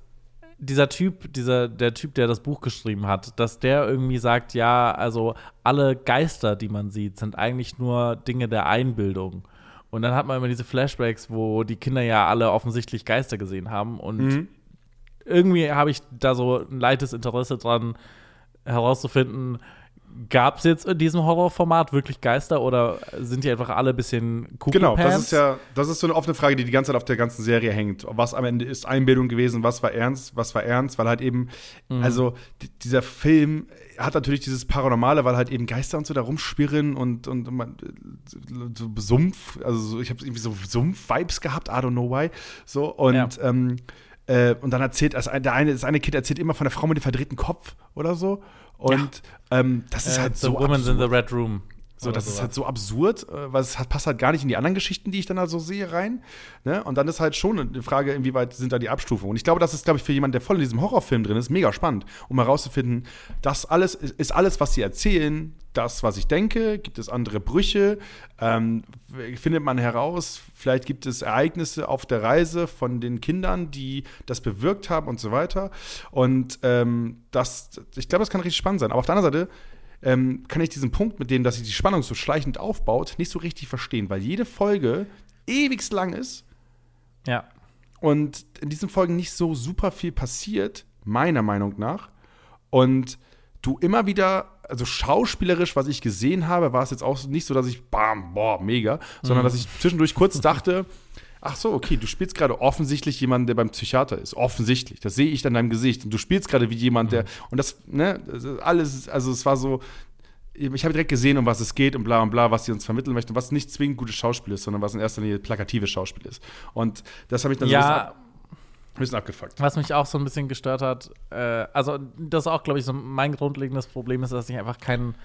dieser Typ, dieser, der Typ, der das Buch geschrieben hat, dass der irgendwie sagt, ja, also alle Geister, die man sieht, sind eigentlich nur Dinge der Einbildung. Und dann hat man immer diese Flashbacks, wo die Kinder ja alle offensichtlich Geister gesehen haben. Und irgendwie habe ich da so ein leichtes Interesse dran, herauszufinden, gab es jetzt in diesem Horrorformat wirklich Geister oder sind die einfach alle ein bisschen Cookie Genau, das ist ja, das ist so eine offene Frage, die die ganze Zeit auf der ganzen Serie hängt. Was am Ende ist Einbildung gewesen, was war ernst, was war ernst, weil halt eben, Mhm. also di- dieser Film hat natürlich dieses Paranormale, weil halt eben Geister und so da rumschwirren und, und man, so Sumpf, also so, ich habe irgendwie so Sumpf-Vibes gehabt, I don't know why. So, und Ja. ähm, äh, und dann erzählt, also der eine, das eine Kind erzählt immer von der Frau mit dem verdrehten Kopf oder so. Und ähm, das ist Äh, halt The so Woman's in the Red Room. So, das ist sowas. halt so absurd, äh, weil es passt halt gar nicht in die anderen Geschichten, die ich dann da so sehe, rein. Ne? Und dann ist halt schon eine Frage, inwieweit sind da die Abstufungen. Und ich glaube, das ist, glaube ich, für jemanden, der voll in diesem Horrorfilm drin ist, mega spannend, um herauszufinden, das alles ist, ist alles, was sie erzählen, das, was ich denke, gibt es andere Brüche, ähm, findet man heraus, vielleicht gibt es Ereignisse auf der Reise von den Kindern, die das bewirkt haben und so weiter. Und ähm, das, ich glaube, das kann richtig spannend sein. Aber auf der anderen Seite ähm, kann ich diesen Punkt, mit dem, dass sich die Spannung so schleichend aufbaut, nicht so richtig verstehen, weil jede Folge ewigst lang ist Ja. und in diesen Folgen nicht so super viel passiert, meiner Meinung nach. Und du immer wieder, also schauspielerisch, was ich gesehen habe, war es jetzt auch nicht so, dass ich bam, boah, mega, sondern dass ich zwischendurch kurz dachte, ach so, okay, du spielst gerade offensichtlich jemanden, der beim Psychiater ist. Offensichtlich. Das sehe ich dann in deinem Gesicht. Und du spielst gerade wie jemand, der, und das, ne, das ist alles, also es war so, ich habe direkt gesehen, um was es geht und bla und bla, was sie uns vermitteln möchten, was nicht zwingend gutes Schauspiel ist, sondern was in erster Linie plakatives Schauspiel ist. Und das habe ich dann so ein bisschen, Ja, ein bisschen abgefuckt. was mich auch so ein bisschen gestört hat, äh, also das ist auch, glaube ich, so mein grundlegendes Problem ist, dass ich einfach kein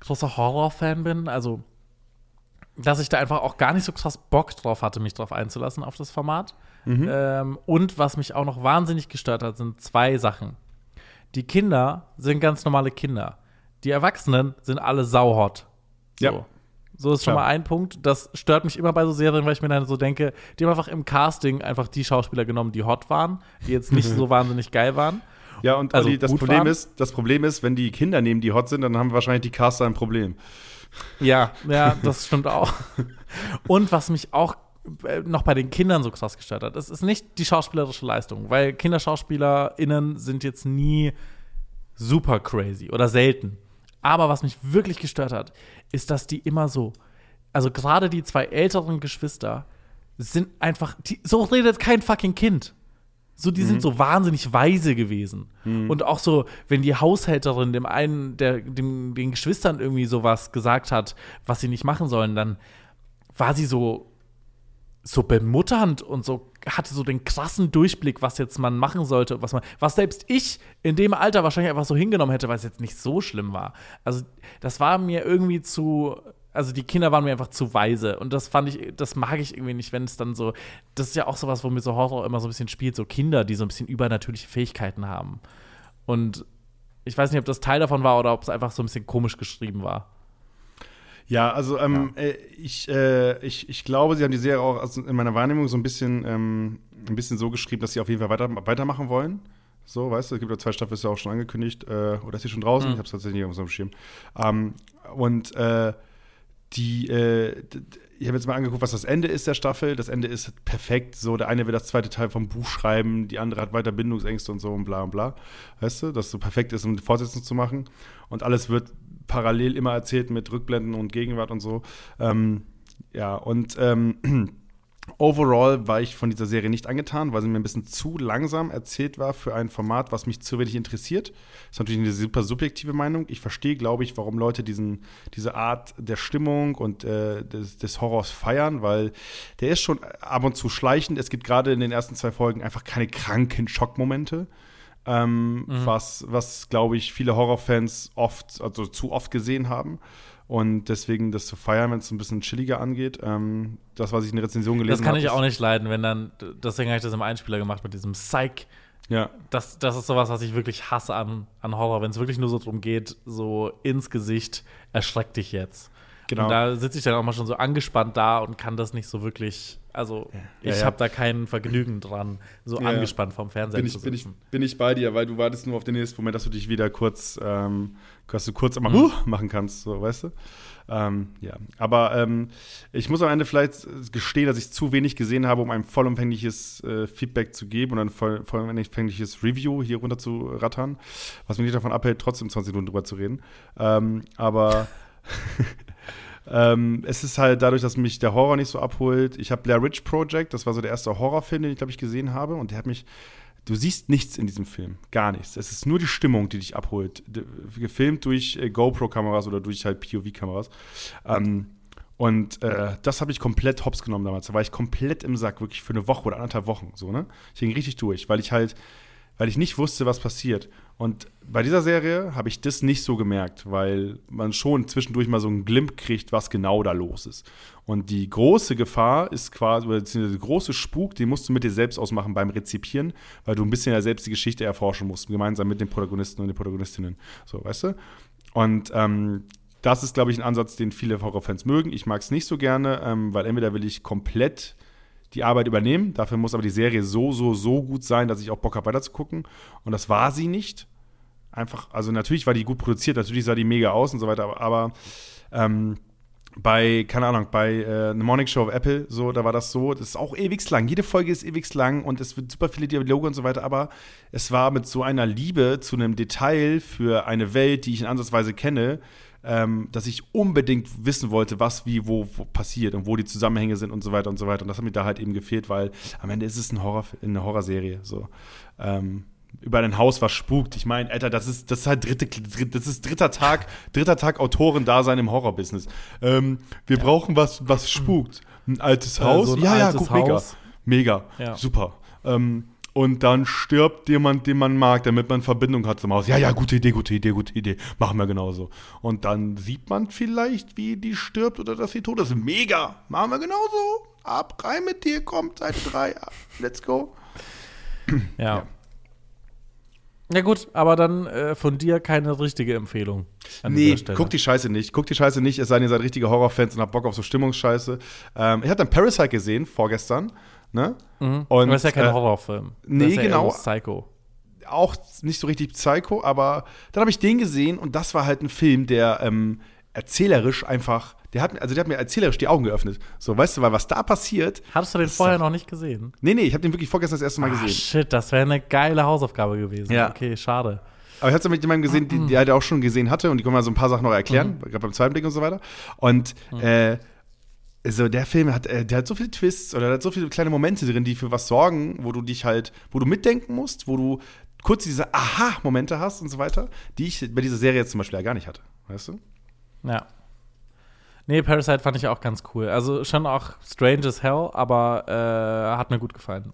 großer Horrorfan bin. Also, dass ich da einfach auch gar nicht so krass Bock drauf hatte, mich drauf einzulassen auf das Format. Ähm, und was mich auch noch wahnsinnig gestört hat, sind zwei Sachen. Die Kinder sind ganz normale Kinder. Die Erwachsenen sind alle sauhot. So. Ja. So ist schon Klar. mal ein Punkt. Das stört mich immer bei so Serien, weil ich mir dann so denke, die haben einfach im Casting einfach die Schauspieler genommen, die hot waren, die jetzt nicht so wahnsinnig geil waren. Ja, und Also das Problem ist, das Problem ist, wenn die Kinder nehmen, die hot sind, dann haben wahrscheinlich die Caster ein Problem. Ja, ja, das stimmt auch. Und was mich auch äh, noch bei den Kindern so krass gestört hat, es ist nicht die schauspielerische Leistung, weil KinderschauspielerInnen sind jetzt nie super crazy oder selten. Aber was mich wirklich gestört hat, ist, dass die immer so, also gerade die zwei älteren Geschwister sind einfach, die, so redet kein fucking Kind. So, die sind so wahnsinnig weise gewesen. Und auch so, wenn die Haushälterin dem einen, der, dem, den Geschwistern irgendwie sowas gesagt hat, was sie nicht machen sollen, dann war sie so, so bemutternd und so, hatte so den krassen Durchblick, was jetzt man machen sollte, was man, was selbst ich in dem Alter wahrscheinlich einfach so hingenommen hätte, weil es jetzt nicht so schlimm war. Also, das war mir irgendwie zu, also die Kinder waren mir einfach zu weise und das fand ich, das mag ich irgendwie nicht, wenn es dann so, das ist ja auch sowas, womit so Horror immer so ein bisschen spielt, so Kinder, die so ein bisschen übernatürliche Fähigkeiten haben. Und ich weiß nicht, ob das Teil davon war oder ob es einfach so ein bisschen komisch geschrieben war. Ja, also ähm, äh, ich, äh, ich, ich glaube, sie haben die Serie auch also in meiner Wahrnehmung so ein bisschen, ähm, ein bisschen so geschrieben, dass sie auf jeden Fall weiter, weitermachen wollen. So, weißt du, es gibt ja zwei Staffeln, ist ja auch schon angekündigt. Äh, oder ist sie schon draußen? Ich habe es tatsächlich nicht auf so einem Schirm. Ähm, und äh, die, äh, ich habe jetzt mal angeguckt, was das Ende ist der Staffel. Das Ende ist perfekt. So, der eine will das zweite Teil vom Buch schreiben, die andere hat weiter Bindungsängste und so und bla und bla. Weißt du, dass so perfekt ist, um die Fortsetzung zu machen. Und alles wird parallel immer erzählt mit Rückblenden und Gegenwart und so. Ähm, ja, und ähm, overall war ich von dieser Serie nicht angetan, weil sie mir ein bisschen zu langsam erzählt war für ein Format, was mich zu wenig interessiert. Das ist natürlich eine super subjektive Meinung. Ich verstehe, glaube ich, warum Leute diesen, diese Art der Stimmung und äh, des, des Horrors feiern, weil der ist schon ab und zu schleichend. Es gibt gerade in den ersten zwei Folgen einfach keine kranken Schockmomente. Ähm, Was, was glaube ich, viele Horrorfans oft, also zu oft gesehen haben. Und deswegen das zu feiern, wenn es ein bisschen chilliger angeht. Ähm, das, was ich in der Rezension gelesen Das habe. kann ich ist- auch nicht leiden, wenn dann, deswegen habe ich das im Einspieler gemacht mit diesem Psych. Ja, Das, das ist sowas, was ich wirklich hasse an, an Horror, wenn es wirklich nur so darum geht, so ins Gesicht, erschreck dich jetzt. Genau. Und da sitze ich dann auch mal schon so angespannt da und kann das nicht so wirklich, also Ja, ich ja. habe da kein Vergnügen dran, so Ja, angespannt vom Fernseher bin zu ich, bin, ich, sitzen. bin ich bei dir, weil du wartest nur auf den nächsten Moment, dass du dich wieder kurz, ähm, dass du kurz einmal huh machen kannst, so, weißt du? Ähm, ja, aber ähm, ich muss am Ende vielleicht gestehen, dass ich zu wenig gesehen habe, um ein vollumfängliches äh, Feedback zu geben und ein voll, vollumfängliches Review hier runter zu rattern, was mich nicht davon abhält, trotzdem 20 Minuten drüber zu reden. Ähm, aber Ähm, es ist halt dadurch, dass mich der Horror nicht so abholt. Ich habe Blair Witch Project, das war so der erste Horrorfilm, den ich, glaube ich, gesehen habe. Und der hat mich. Du siehst nichts in diesem Film. Gar nichts. Es ist nur die Stimmung, die dich abholt. Gefilmt durch äh, GoPro-Kameras oder durch halt POV-Kameras. Ähm, und äh, das habe ich komplett hops genommen damals. Da war ich komplett im Sack, wirklich für eine Woche oder anderthalb Wochen. So, ne? Ich ging richtig durch, weil ich halt, weil ich nicht wusste, was passiert. Und bei dieser Serie habe ich das nicht so gemerkt, weil man schon zwischendurch mal so einen Glimp kriegt, was genau da los ist. Und die große Gefahr ist quasi, oder beziehungsweise der große Spuk, den musst du mit dir selbst ausmachen beim Rezipieren, weil du ein bisschen ja selbst die Geschichte erforschen musst, gemeinsam mit den Protagonisten und den Protagonistinnen. So, weißt du? Und ähm, das ist, glaube ich, ein Ansatz, den viele Horrorfans mögen. Ich mag es nicht so gerne, ähm, weil entweder will ich komplett die Arbeit übernehmen. Dafür muss aber die Serie so, so, so gut sein, dass ich auch Bock habe, weiterzugucken. Und das war sie nicht. Einfach, also natürlich war die gut produziert, natürlich sah die mega aus und so weiter, aber, aber ähm, bei, keine Ahnung, bei äh, The Morning Show of Apple, so, da war das so, das ist auch ewig lang. Jede Folge ist ewig lang und es wird super viele Dialoge und so weiter, aber es war mit so einer Liebe zu einem Detail für eine Welt, die ich in Ansatzweise kenne, ähm, dass ich unbedingt wissen wollte, was wie wo, wo passiert und wo die Zusammenhänge sind und so weiter und so weiter. Und das hat mir da halt eben gefehlt, weil am Ende ist es ein Horror, eine Horrorserie. So. Ähm, über ein Haus, was spukt. Ich meine, Alter, das ist, das ist halt dritte, dritt- das ist dritter Tag, dritter Tag Autorendasein im Horrorbusiness. Ähm, wir brauchen was, was spukt. Ein altes Äh, Haus? so ein ja, ja, altes guck, mega. Haus. Mega. Ja. Super. Ähm, und dann stirbt jemand, den man mag, damit man Verbindung hat zum Haus. Ja, ja, gute Idee, gute Idee, gute Idee. Machen wir genauso. Und dann sieht man vielleicht, wie die stirbt oder dass sie tot ist. Mega. Machen wir genauso. Ab, rein mit dir, kommt, Seite 3. Let's go. Ja. Ja gut, aber dann äh, von dir keine richtige Empfehlung. An Nee, guck die Scheiße nicht. Guck die Scheiße nicht, es sei denn, ihr seid richtige Horrorfans und habt Bock auf so Stimmungsscheiße. Ähm, ich hatte dann Parasite gesehen, vorgestern. Ne? Mhm. Und, Aber das ist ja kein äh, Horrorfilm. nee, das ist ja genau. Psycho. auch nicht so richtig Psycho, aber dann habe ich den gesehen und das war halt ein Film, der ähm, erzählerisch einfach, der hat, mir- also der hat mir erzählerisch die Augen geöffnet. So, weißt du, weil was da passiert. Hattest du den vorher noch nicht gesehen? Nee, nee, ich habe den wirklich vorgestern das erste Mal Ah, gesehen. shit, das wäre eine geile Hausaufgabe gewesen. Ja. Okay, schade. Aber ich habe es mit jemandem gesehen, die, der halt auch schon gesehen hatte und die können mal so ein paar Sachen noch erklären, gerade beim zweiten Blick und so weiter. Und äh, so der Film hat, äh, der hat so viele Twists oder der hat so viele kleine Momente drin, die für was sorgen, wo du dich halt, wo du mitdenken musst, wo du kurz diese Aha-Momente hast und so weiter, die ich bei dieser Serie jetzt zum Beispiel ja gar nicht hatte. Weißt du? Ja. Nee, Parasite fand ich auch ganz cool. Also schon auch strange as hell, aber äh, hat mir gut gefallen.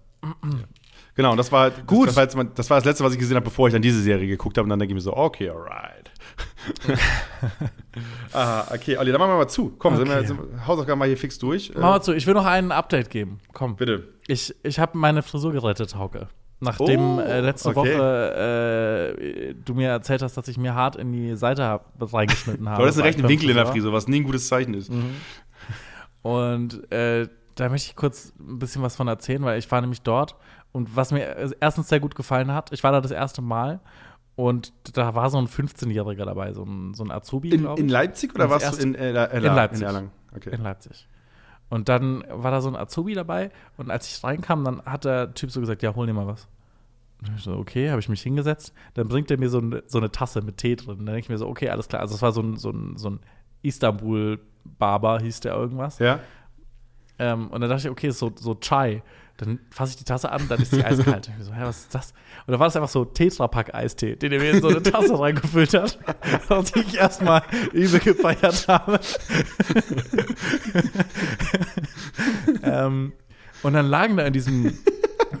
Genau, und das war halt, Gut. Das, das, war jetzt mein, das war das letzte, was ich gesehen habe, bevor ich dann diese Serie geguckt habe. Und dann denke ich mir so, okay, alright. Aha, okay, Olli, dann machen wir mal zu. Komm, sind wir, Okay. sind wir, Hausaufgaben mal hier fix durch. Äh, Mach mal zu, ich will noch ein Update geben. Komm. bitte. Ich, ich habe meine Frisur gerettet, Hauke. Nachdem Oh, äh, letzte okay. Woche äh, du mir erzählt hast, dass ich mir hart in die Seite hab, reingeschnitten habe. Aber das ist ein beim rechter Winkel in der. Frisur, was nie ein gutes Zeichen ist. Mhm. Und äh, da möchte ich kurz ein bisschen was von erzählen, weil ich war nämlich dort und was mir äh, erstens sehr gut gefallen hat, ich war da das erste Mal und da war so ein 15-Jähriger dabei, so ein, so ein Azubi, In, glaube in ich. Leipzig oder warst du in, äh, Erla- In Leipzig. In Erlangen? Okay. in Leipzig. Und dann war da so ein Azubi dabei und als ich reinkam, dann hat der Typ so gesagt, ja, hol dir mal was. Und ich so, okay, habe ich mich hingesetzt. Dann bringt er mir so, ein, so eine Tasse mit Tee drin. Dann denke ich mir so, okay, alles klar. Also es war so ein, so ein, so ein Istanbul-Barber, hieß der irgendwas. Ja? Ähm, und dann dachte ich, okay, so, so Chai. Dann fasse ich die Tasse an, dann ist die eiskalt. Ich so, hä, was ist das? Und dann war das einfach so Tetrapack-Eistee, den er mir in so eine Tasse reingefüllt hat. Die ich erstmal übel gefeiert habe. ähm, und dann lagen da in diesem,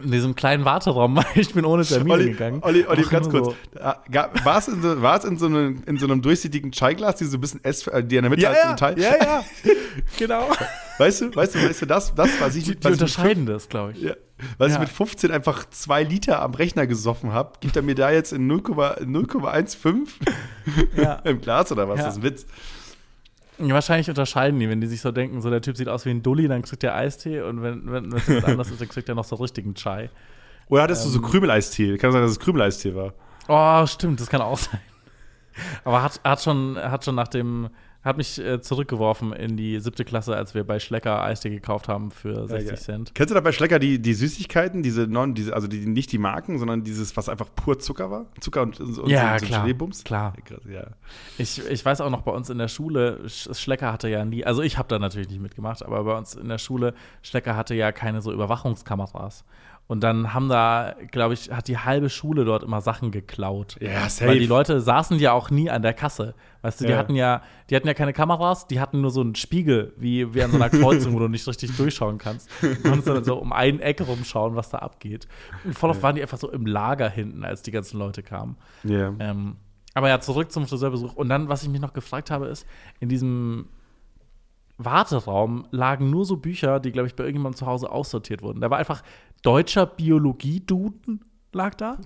in diesem kleinen Warteraum, ich bin ohne Termin Olli, gegangen. Olli, Olli ganz kurz. War es in, so, war's in, so einem, in so einem durchsichtigen Chai-Glas, die so ein bisschen Ess, äh, die in der Mitte Ja, als so ja, ein Teil. ja, ja, genau. Weißt du, weißt du, weißt du, das, das was ich, Die, die was ich unterscheiden das, glaube ich. Ja. Weil Ja. ich mit 15 einfach zwei Liter am Rechner gesoffen habe, gibt er mir da jetzt in 0,- 0,15 Ja. im Glas oder was? Das ist ein Witz. Wahrscheinlich unterscheiden die, wenn die sich so denken, so der Typ sieht aus wie ein Dulli, dann kriegt er Eistee und wenn wenn es jetzt anders ist, dann kriegt er noch so richtigen Chai. Oder hattest du so Ähm. Krümeleistee? Kann sein, dass es Krümeleistee war. Oh, stimmt, das kann auch sein. Aber hat, hat schon, hat schon nach dem, hat mich äh, zurückgeworfen in die siebte Klasse, als wir bei Schlecker Eistee gekauft haben für 60 geil. Cent. Kennst du da bei Schlecker die, die Süßigkeiten, diese, non, diese also die, nicht die Marken, sondern dieses, was einfach pur Zucker war? Zucker und, und Ja, so, so klar. Ja, ja. Ich, ich weiß auch noch bei uns in der Schule, Sch- Schlecker hatte ja nie, also ich habe da natürlich nicht mitgemacht, aber bei uns in der Schule, Schlecker hatte ja keine so Überwachungskameras. Und dann haben da, glaube ich, hat die halbe Schule dort immer Sachen geklaut. Ja, safe. Weil die Leute saßen ja auch nie an der Kasse. Weißt du, die Ja. hatten ja, die hatten ja keine Kameras, die hatten nur so einen Spiegel, wie, wie an so einer Kreuzung, wo du nicht richtig durchschauen kannst. Du konntest dann so um einen Eck rumschauen, was da abgeht. Und voll oft waren die einfach so im Lager hinten, als die ganzen Leute kamen. Ja. Ähm, aber ja, zurück zum Friseurbesuch. Und dann, was ich mich noch gefragt habe, ist, in diesem Warteraum lagen nur so Bücher, die, glaube ich, bei irgendjemandem zu Hause aussortiert wurden. Da war einfach deutscher Biologie-Duden lag da.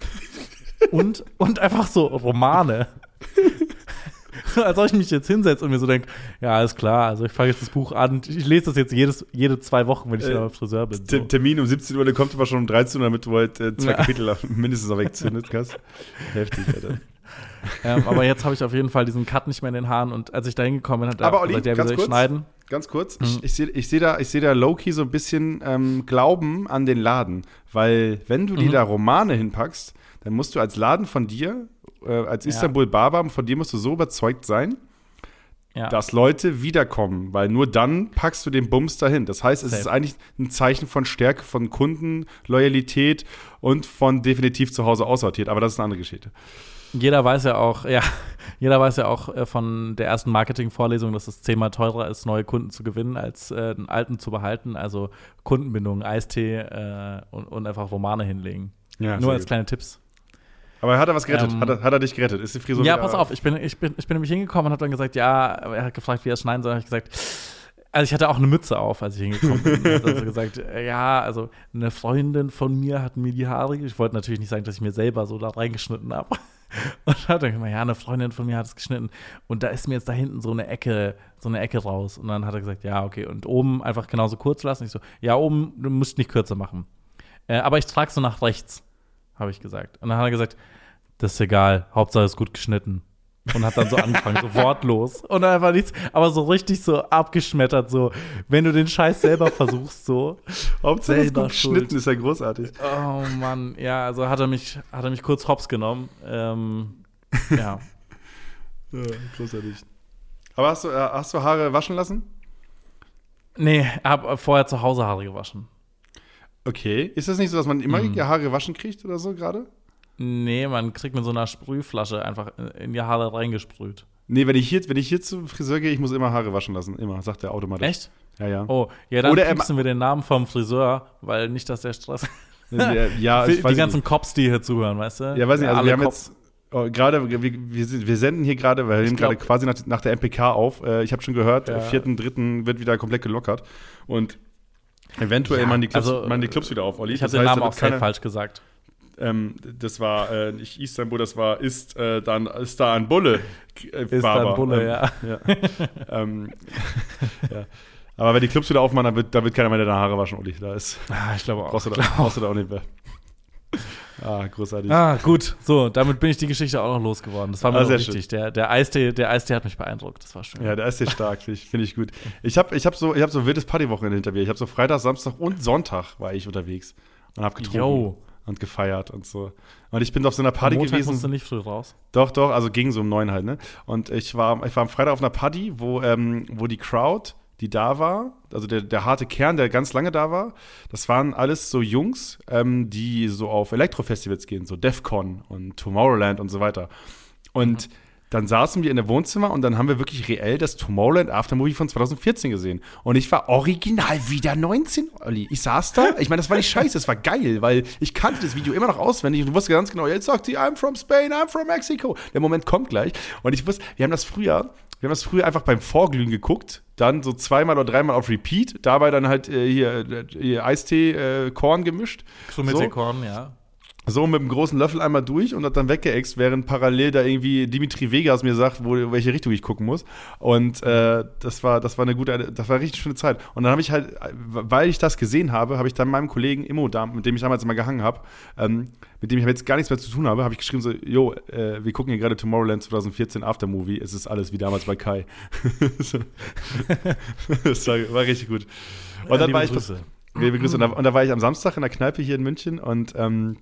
und, und einfach so Romane. Als ob ich mich jetzt hinsetze und mir so denke, ja, alles klar, also ich fange jetzt das Buch an. Ich lese das jetzt jedes, jede zwei Wochen, wenn ich Äh, Friseur bin. So. Termin um 17 Uhr, der kommt aber schon um 13 Uhr, damit du heute äh, zwei Ja. Kapitel mindestens noch wegzündest. Krass. Heftig, Alter. ähm, aber jetzt habe ich auf jeden Fall diesen Cut nicht mehr in den Haaren und als ich da hingekommen bin, hat er gesagt, ich kurz. schneiden? Ganz kurz, Mhm. ich, ich sehe ich seh da, ich seh da low-key so ein bisschen ähm, Glauben an den Laden. Weil, wenn du dir Mhm. da Romane hinpackst, dann musst du als Laden von dir, äh, als Ja. Istanbul Barber, von dir musst du so überzeugt sein, Ja. dass Leute wiederkommen. Weil nur dann packst du den Bums dahin. Das heißt, es Safe. ist eigentlich ein Zeichen von Stärke, von Kunden, Loyalität und von definitiv zu Hause aussortiert. Aber das ist eine andere Geschichte. Jeder weiß ja auch, ja, jeder weiß ja auch äh, von der ersten Marketing-Vorlesung, dass es zehnmal teurer ist, neue Kunden zu gewinnen, als äh, einen alten zu behalten. Also Kundenbindung, Eistee äh, und, und einfach Romane hinlegen. Ja, Nur als kleine Tipps. Aber hat er was gerettet? Ähm, hat, er, hat er dich gerettet? Ist die Frisur ja, pass auf, ich bin, ich, bin, ich bin nämlich hingekommen und habe dann gesagt, ja, er hat gefragt, wie er schneiden soll. Hab ich gesagt, also ich hatte auch eine Mütze auf, als ich hingekommen bin. Hat also gesagt, äh, ja, also eine Freundin von mir hat mir die Haare, ich wollte natürlich nicht sagen, dass ich mir selber so da reingeschnitten habe. Und hat dann gesagt, ja, eine Freundin von mir hat es geschnitten und da ist mir jetzt da hinten so eine Ecke, so eine Ecke raus. Und dann hat er gesagt, ja, okay. Und oben einfach genauso kurz lassen. Ich so, ja, oben, du musst nicht kürzer machen. Äh, aber ich trage so nach rechts, habe ich gesagt. Und dann hat er gesagt, das ist egal, Hauptsache ist gut geschnitten. Und hat dann so angefangen, so wortlos. Und einfach nichts, aber so richtig so abgeschmettert, so, wenn du den Scheiß selber versuchst, so. Hauptsache es gut geschnitten, ist ja großartig. Oh Mann, ja, also hat er mich, hat er mich kurz hops genommen. Ähm, ja. Ja, großartig. Aber hast du, äh, hast du Haare waschen lassen? Nee, hab vorher zu Hause Haare gewaschen. Okay. Ist das nicht so, dass man immer Mhm. Haare gewaschen kriegt oder so gerade? Nee, man kriegt mit so einer Sprühflasche einfach in die Haare reingesprüht. Nee, wenn ich hier, wenn ich hier zum Friseur gehe, ich muss immer Haare waschen lassen. Immer, sagt er automatisch. Echt? Ja, ja. Oh, ja, dann Oder er piepsen wir den Namen vom Friseur, weil nicht, dass der Stress. ja, die ganzen nicht. Cops, die hier zuhören, weißt du? Ja, weiß nicht, also alle wir haben Cops. jetzt oh, gerade, wir, wir, senden hier gerade, weil wir nehmen gerade quasi nach, nach der MPK auf. Äh, ich habe schon gehört, Ja. am 4.3. wird wieder komplett gelockert. Und eventuell Ja, machen die Clubs, also, machen die Clubs wieder auf, Olli. Ich habe den Namen auch keiner- falsch gesagt. Ähm, das war äh, nicht Istanbul, das war ist äh, dann ist da ein Bulle. Äh, Ist da ein Bulle, ähm, ja. ja. ähm, ja. Aber wenn die Clubs wieder aufmachen, dann wird, da wird keiner mehr deine Haare waschen, Uli. Da ist, Ah, ich glaube auch. brauchst, du da, brauchst du da auch nicht mehr. Ah, großartig. Ah, gut. So, damit bin ich die Geschichte auch noch losgeworden. Das war mir Ah, sehr wichtig. Der, der, Eistee, der Eistee hat mich beeindruckt. Das war schön. Ja, der ist sehr stark, finde ich, find ich gut. Ich habe ich hab so, ich hab so ein wildes Partywochenende hinter mir. Ich habe so Freitag, Samstag und Sonntag war ich unterwegs und habe getrunken Yo. Und gefeiert und so. Und ich bin auf so einer Party Montag gewesen. musst du nicht früh raus. Doch, doch, also ging so um neun halt, ne? Und ich war, ich war am Freitag auf einer Party, wo, ähm, wo die Crowd, die da war, also der, der harte Kern, der ganz lange da war, das waren alles so Jungs, ähm, die so auf Elektrofestivals gehen, so DEFCON und Tomorrowland und so weiter. Und dann saßen wir in der Wohnzimmer und dann haben wir wirklich reell das Tomorrowland Aftermovie von 2014 gesehen. Und ich war original wieder 19, Olli. Ich saß da, ich meine, das war nicht scheiße, das war geil, weil ich kannte das Video immer noch auswendig und wusste ganz genau, jetzt sagt sie, I'm from Spain, I'm from Mexico. Der Moment kommt gleich. Und ich wusste, wir haben das früher, wir haben das früher einfach beim Vorglühen geguckt, dann so zweimal oder dreimal auf Repeat, dabei dann halt äh, hier, äh, hier Eistee, äh, Korn gemischt. So mit Korn, ja. So mit einem großen Löffel einmal durch und hat dann weggeext, während parallel da irgendwie Dimitri Vegas mir sagt, wo, welche Richtung ich gucken muss. Und äh, das war, das war eine gute, das war eine richtig schöne Zeit. Und dann habe ich halt, weil ich das gesehen habe, habe ich dann meinem Kollegen Immo, da, mit dem ich damals immer gehangen habe, ähm, mit dem ich jetzt gar nichts mehr zu tun habe, habe ich geschrieben so, jo, äh, wir gucken hier gerade Tomorrowland 2014 Aftermovie, es ist alles wie damals bei Kai. Das war, war richtig gut. Und dann Liebe war ich, Grüße. Liebe Grüße. Und da, und da war ich am Samstag in der Kneipe hier in München und ähm,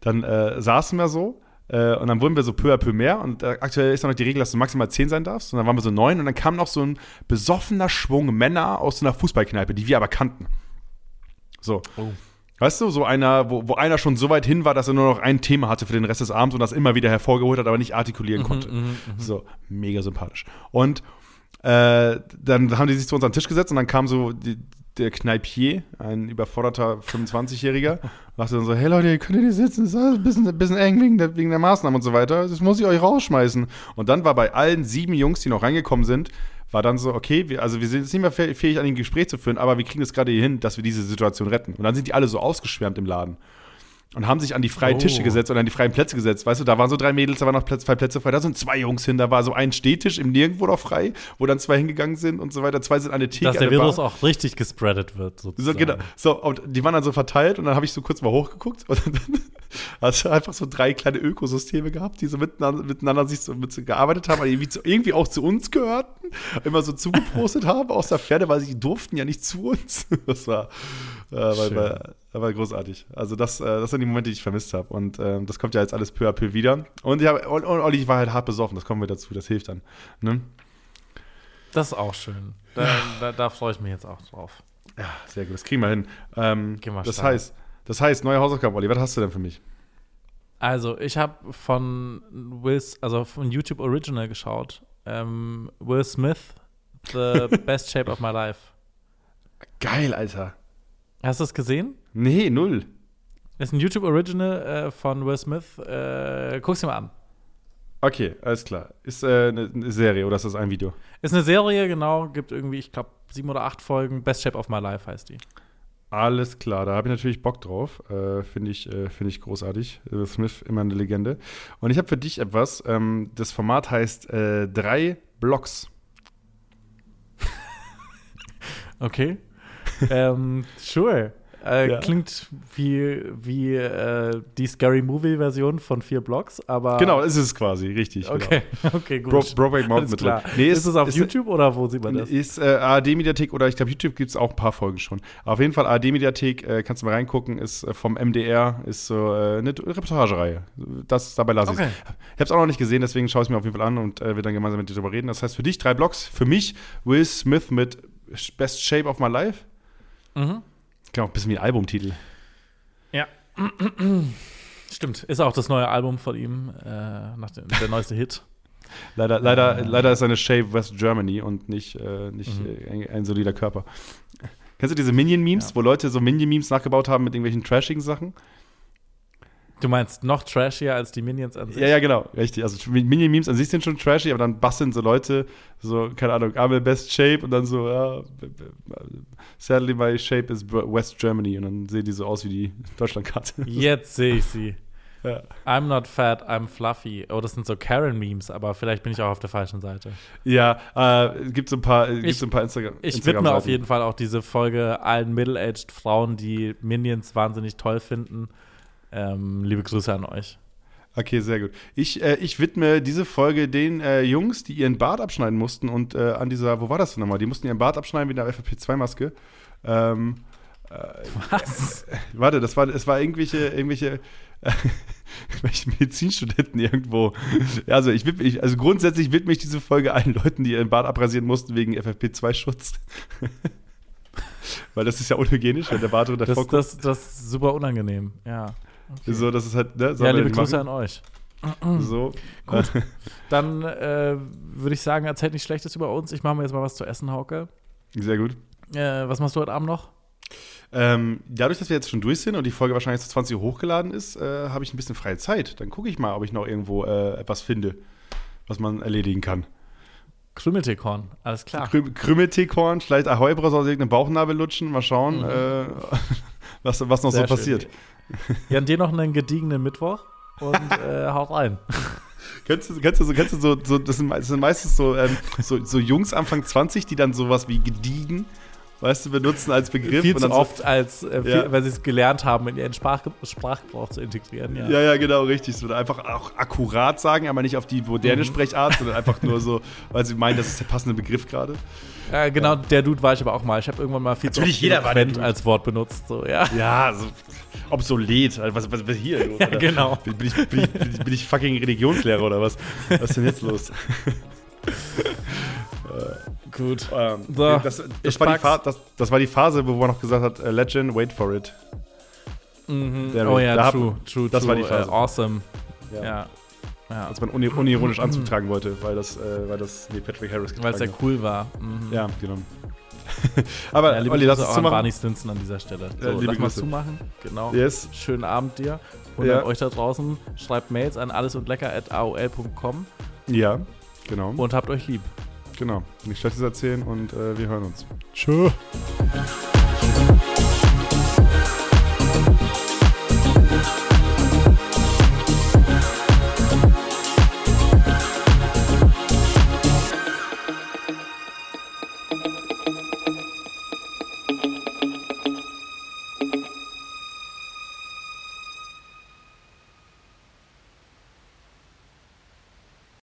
dann äh, saßen wir so äh, und dann wurden wir so peu à peu mehr und äh, aktuell ist noch die Regel, dass du maximal zehn sein darfst und dann waren wir so neun und dann kam noch so ein besoffener Schwung Männer aus so einer Fußballkneipe, die wir aber kannten. So. Oh. Weißt du, so einer, wo, wo einer schon so weit hin war, dass er nur noch ein Thema hatte für den Rest des Abends und das immer wieder hervorgeholt hat, aber nicht artikulieren konnte. So, mega sympathisch. Und äh, dann haben die sich zu uns an den Tisch gesetzt und dann kam so die, der Kneipier, ein überforderter 25-Jähriger, sagte dann so, hey Leute, könnt ihr nicht sitzen, das ist alles ein bisschen, ein bisschen eng wegen der, wegen der Maßnahmen und so weiter, das muss ich euch rausschmeißen. Und dann war bei allen sieben Jungs, die noch reingekommen sind, war dann so, okay, wir, also wir sind jetzt nicht mehr fäh- fähig, an ein Gespräch zu führen, aber wir kriegen es gerade hier hin, dass wir diese Situation retten. Und dann sind die alle so ausgeschwärmt im Laden und haben sich an die freien Oh. Tische gesetzt und an die freien Plätze gesetzt. Weißt du, da waren so drei Mädels, da waren noch Plätze, zwei Plätze frei, da sind zwei Jungs hin, da war so ein Stehtisch im Nirgendwo noch frei, wo dann zwei hingegangen sind und so weiter. Zwei sind an eine Theke. Dass der der Virus Bar. auch richtig gespreadet wird, So, sozusagen. genau. So, und die waren dann so verteilt und dann habe ich so kurz mal hochgeguckt und dann hast du einfach so drei kleine Ökosysteme gehabt, die so miteinander, miteinander sich so, mit so gearbeitet haben, irgendwie, zu, irgendwie auch zu uns gehörten, immer so zugeprostet haben aus der Ferne, weil sie durften ja nicht zu uns. Das war, äh, war, Schön. War, war großartig. Also das, äh, das sind die Momente, die ich vermisst habe und ähm, das kommt ja jetzt alles peu à peu wieder. Und, ja, und, und Olli war halt hart besoffen, das kommen wir dazu, das hilft dann. Ne? Das ist auch schön. Da, da, da freue ich mich jetzt auch drauf. Ja, sehr gut, das kriegen wir hin. Ähm, Gehen wir das starten. heißt, das heißt, neue Hausaufgaben, Olli, was hast du denn für mich? Also, ich habe von Will, also von YouTube Original geschaut. Ähm, Will Smith, The Best Shape of My Life. Geil, Alter. Hast du es gesehen? Nee, null. Das ist ein YouTube Original äh, von Will Smith. Äh, guck's dir mal an. Okay, alles klar. Ist äh, eine, eine Serie oder ist das ein Video? Ist eine Serie, genau. Gibt irgendwie, ich glaube, sieben oder acht Folgen. Best Shape of My Life heißt die. Alles klar, da habe ich natürlich Bock drauf. Äh, Finde ich, äh, find ich großartig. Will Smith, immer eine Legende. Und ich habe für dich etwas. Ähm, das Format heißt äh, drei Blocks. Okay. ähm, sure. Äh, Ja. Klingt wie, wie äh, die Scary Movie-Version von vier Blocks, aber. Genau, ist es quasi, richtig. Okay, okay, gut. Genau. Bro Brokeback Mountain klar. Nee, ist, es auf ist, YouTube oder wo sieht man das? Ist äh, ARD-Mediathek oder ich glaube, YouTube gibt es auch ein paar Folgen schon. Auf jeden Fall ARD-Mediathek, äh, kannst du mal reingucken, ist äh, vom MDR, ist so äh, eine Reportagereihe. Das, dabei lasse Okay. ich Ich habe es auch noch nicht gesehen, deswegen schaue ich es mir auf jeden Fall an und äh, wir dann gemeinsam mit dir darüber reden. Das heißt, für dich drei Blocks, für mich Will Smith mit Best Shape of My Life. Mhm. Klingt auch ein bisschen wie ein Albumtitel. Ja. Stimmt. Ist auch das neue Album von ihm, äh, nach dem, der neueste Hit. Leider, leider, leider ist seine Shape West Germany und nicht, äh, nicht Mhm. äh, ein, ein solider Körper. Kennst du diese Minion-Memes, Ja. wo Leute so Minion-Memes nachgebaut haben mit irgendwelchen trashigen Sachen? Du meinst noch trashier als die Minions an sich? Ja, ja, genau, richtig. Also Minion-Memes an sich sind schon trashy, aber dann basteln so Leute so, keine Ahnung, I'm in best shape und dann so, ja, sadly my shape is West Germany und dann sehen die so aus wie die Deutschlandkarte. Jetzt sehe ich sie. Ja. I'm not fat, I'm fluffy. Oh, das sind so Karen-Memes, aber vielleicht bin ich auch auf der falschen Seite. Ja, äh, gibt so ein paar, gibt Ich- so ein paar Instagram. Ich Instagram widme auf jeden Fall auch diese Folge allen middle-aged Frauen, die Minions wahnsinnig toll finden. Ähm, liebe Grüße an euch. Okay, sehr gut. Ich, äh, ich widme diese Folge den äh, Jungs, die ihren Bart abschneiden mussten und äh, an dieser, wo war das denn nochmal? Die mussten ihren Bart abschneiden wie eine FFP2-Maske. Ähm, Was? warte, das war, es war irgendwelche, irgendwelche, äh, irgendwelche Medizinstudenten irgendwo. Also ich widme, ich, also grundsätzlich widme ich diese Folge allen Leuten, die ihren Bart abrasieren mussten wegen FFP2-Schutz. Weil das ist ja unhygienisch, wenn der Bart drunter Das, vorkommt. das, das ist super unangenehm, ja. So, das ist halt, ne? Ja, liebe Grüße an euch. So. Gut. Dann äh, würde ich sagen, erzählt nichts Schlechtes über uns. Ich mache mir jetzt mal was zu essen, Hauke. Sehr gut. Äh, was machst du heute Abend noch? Ähm, dadurch, dass wir jetzt schon durch sind und die Folge wahrscheinlich zu 20 Uhr hochgeladen ist, äh, habe ich ein bisschen freie Zeit. Dann gucke ich mal, ob ich noch irgendwo äh, etwas finde, was man erledigen kann. Krümelteekorn, alles klar. Krü Krümelteekorn, vielleicht Ahoi-Bros aus irgendeinem Bauchnabel lutschen, mal schauen, Mhm. äh, was, was noch Sehr so schön. passiert. Ja, dir noch einen gediegenen Mittwoch und äh, haut rein. Kennst du, kennst du, so, kennst du so, so das, sind, das sind meistens so, ähm, so, so Jungs Anfang 20, die dann sowas wie gediegen, weißt du, benutzen als Begriff. Viel und zu dann oft, als äh, viel, Ja. weil sie es gelernt haben, in ihren Sprach Sprachgebrauch zu integrieren. Ja. So, ja, ja, genau, richtig. So, einfach auch akkurat sagen, aber nicht auf die moderne Mhm. Sprechart, sondern einfach nur so, weil sie meinen, das ist der passende Begriff gerade. Äh, genau, der Dude war ich aber auch mal. Ich habe irgendwann mal viel Natürlich, zu jeder oft war als Wort benutzt. So, ja. Ja, so obsolet. Also, Was, was, was hier los? Ja, genau. Bin, bin, ich, bin, ich, bin, ich, fucking Religionslehrer oder was? Was ist denn jetzt los? Gut. Ähm, So, das, das, war. Fa- das, das war die Phase, wo man noch gesagt hat, äh, Legend, wait for it. Mhm. Der- Oh ja, da hab- true, true, das true. war die Phase. Äh, awesome. Ja. Ja. Ja. Als man uni unironisch Anzug tragen wollte, weil das, äh, weil das nee, Patrick Harris Weil es getragen ja cool war. Mhm. Ja, genau. Aber Ja, liebe Olli, lass uns zumachen. Barney Stinson an dieser Stelle. So, Ja, liebe lass mal zumachen. Genau. Yes. Schönen Abend dir. Und Ja. an euch da draußen, schreibt Mails an allesundlecker.aol.com Ja, genau. und habt euch lieb. genau. Nicht Schlechtes erzählen und äh, wir hören uns. Tschö.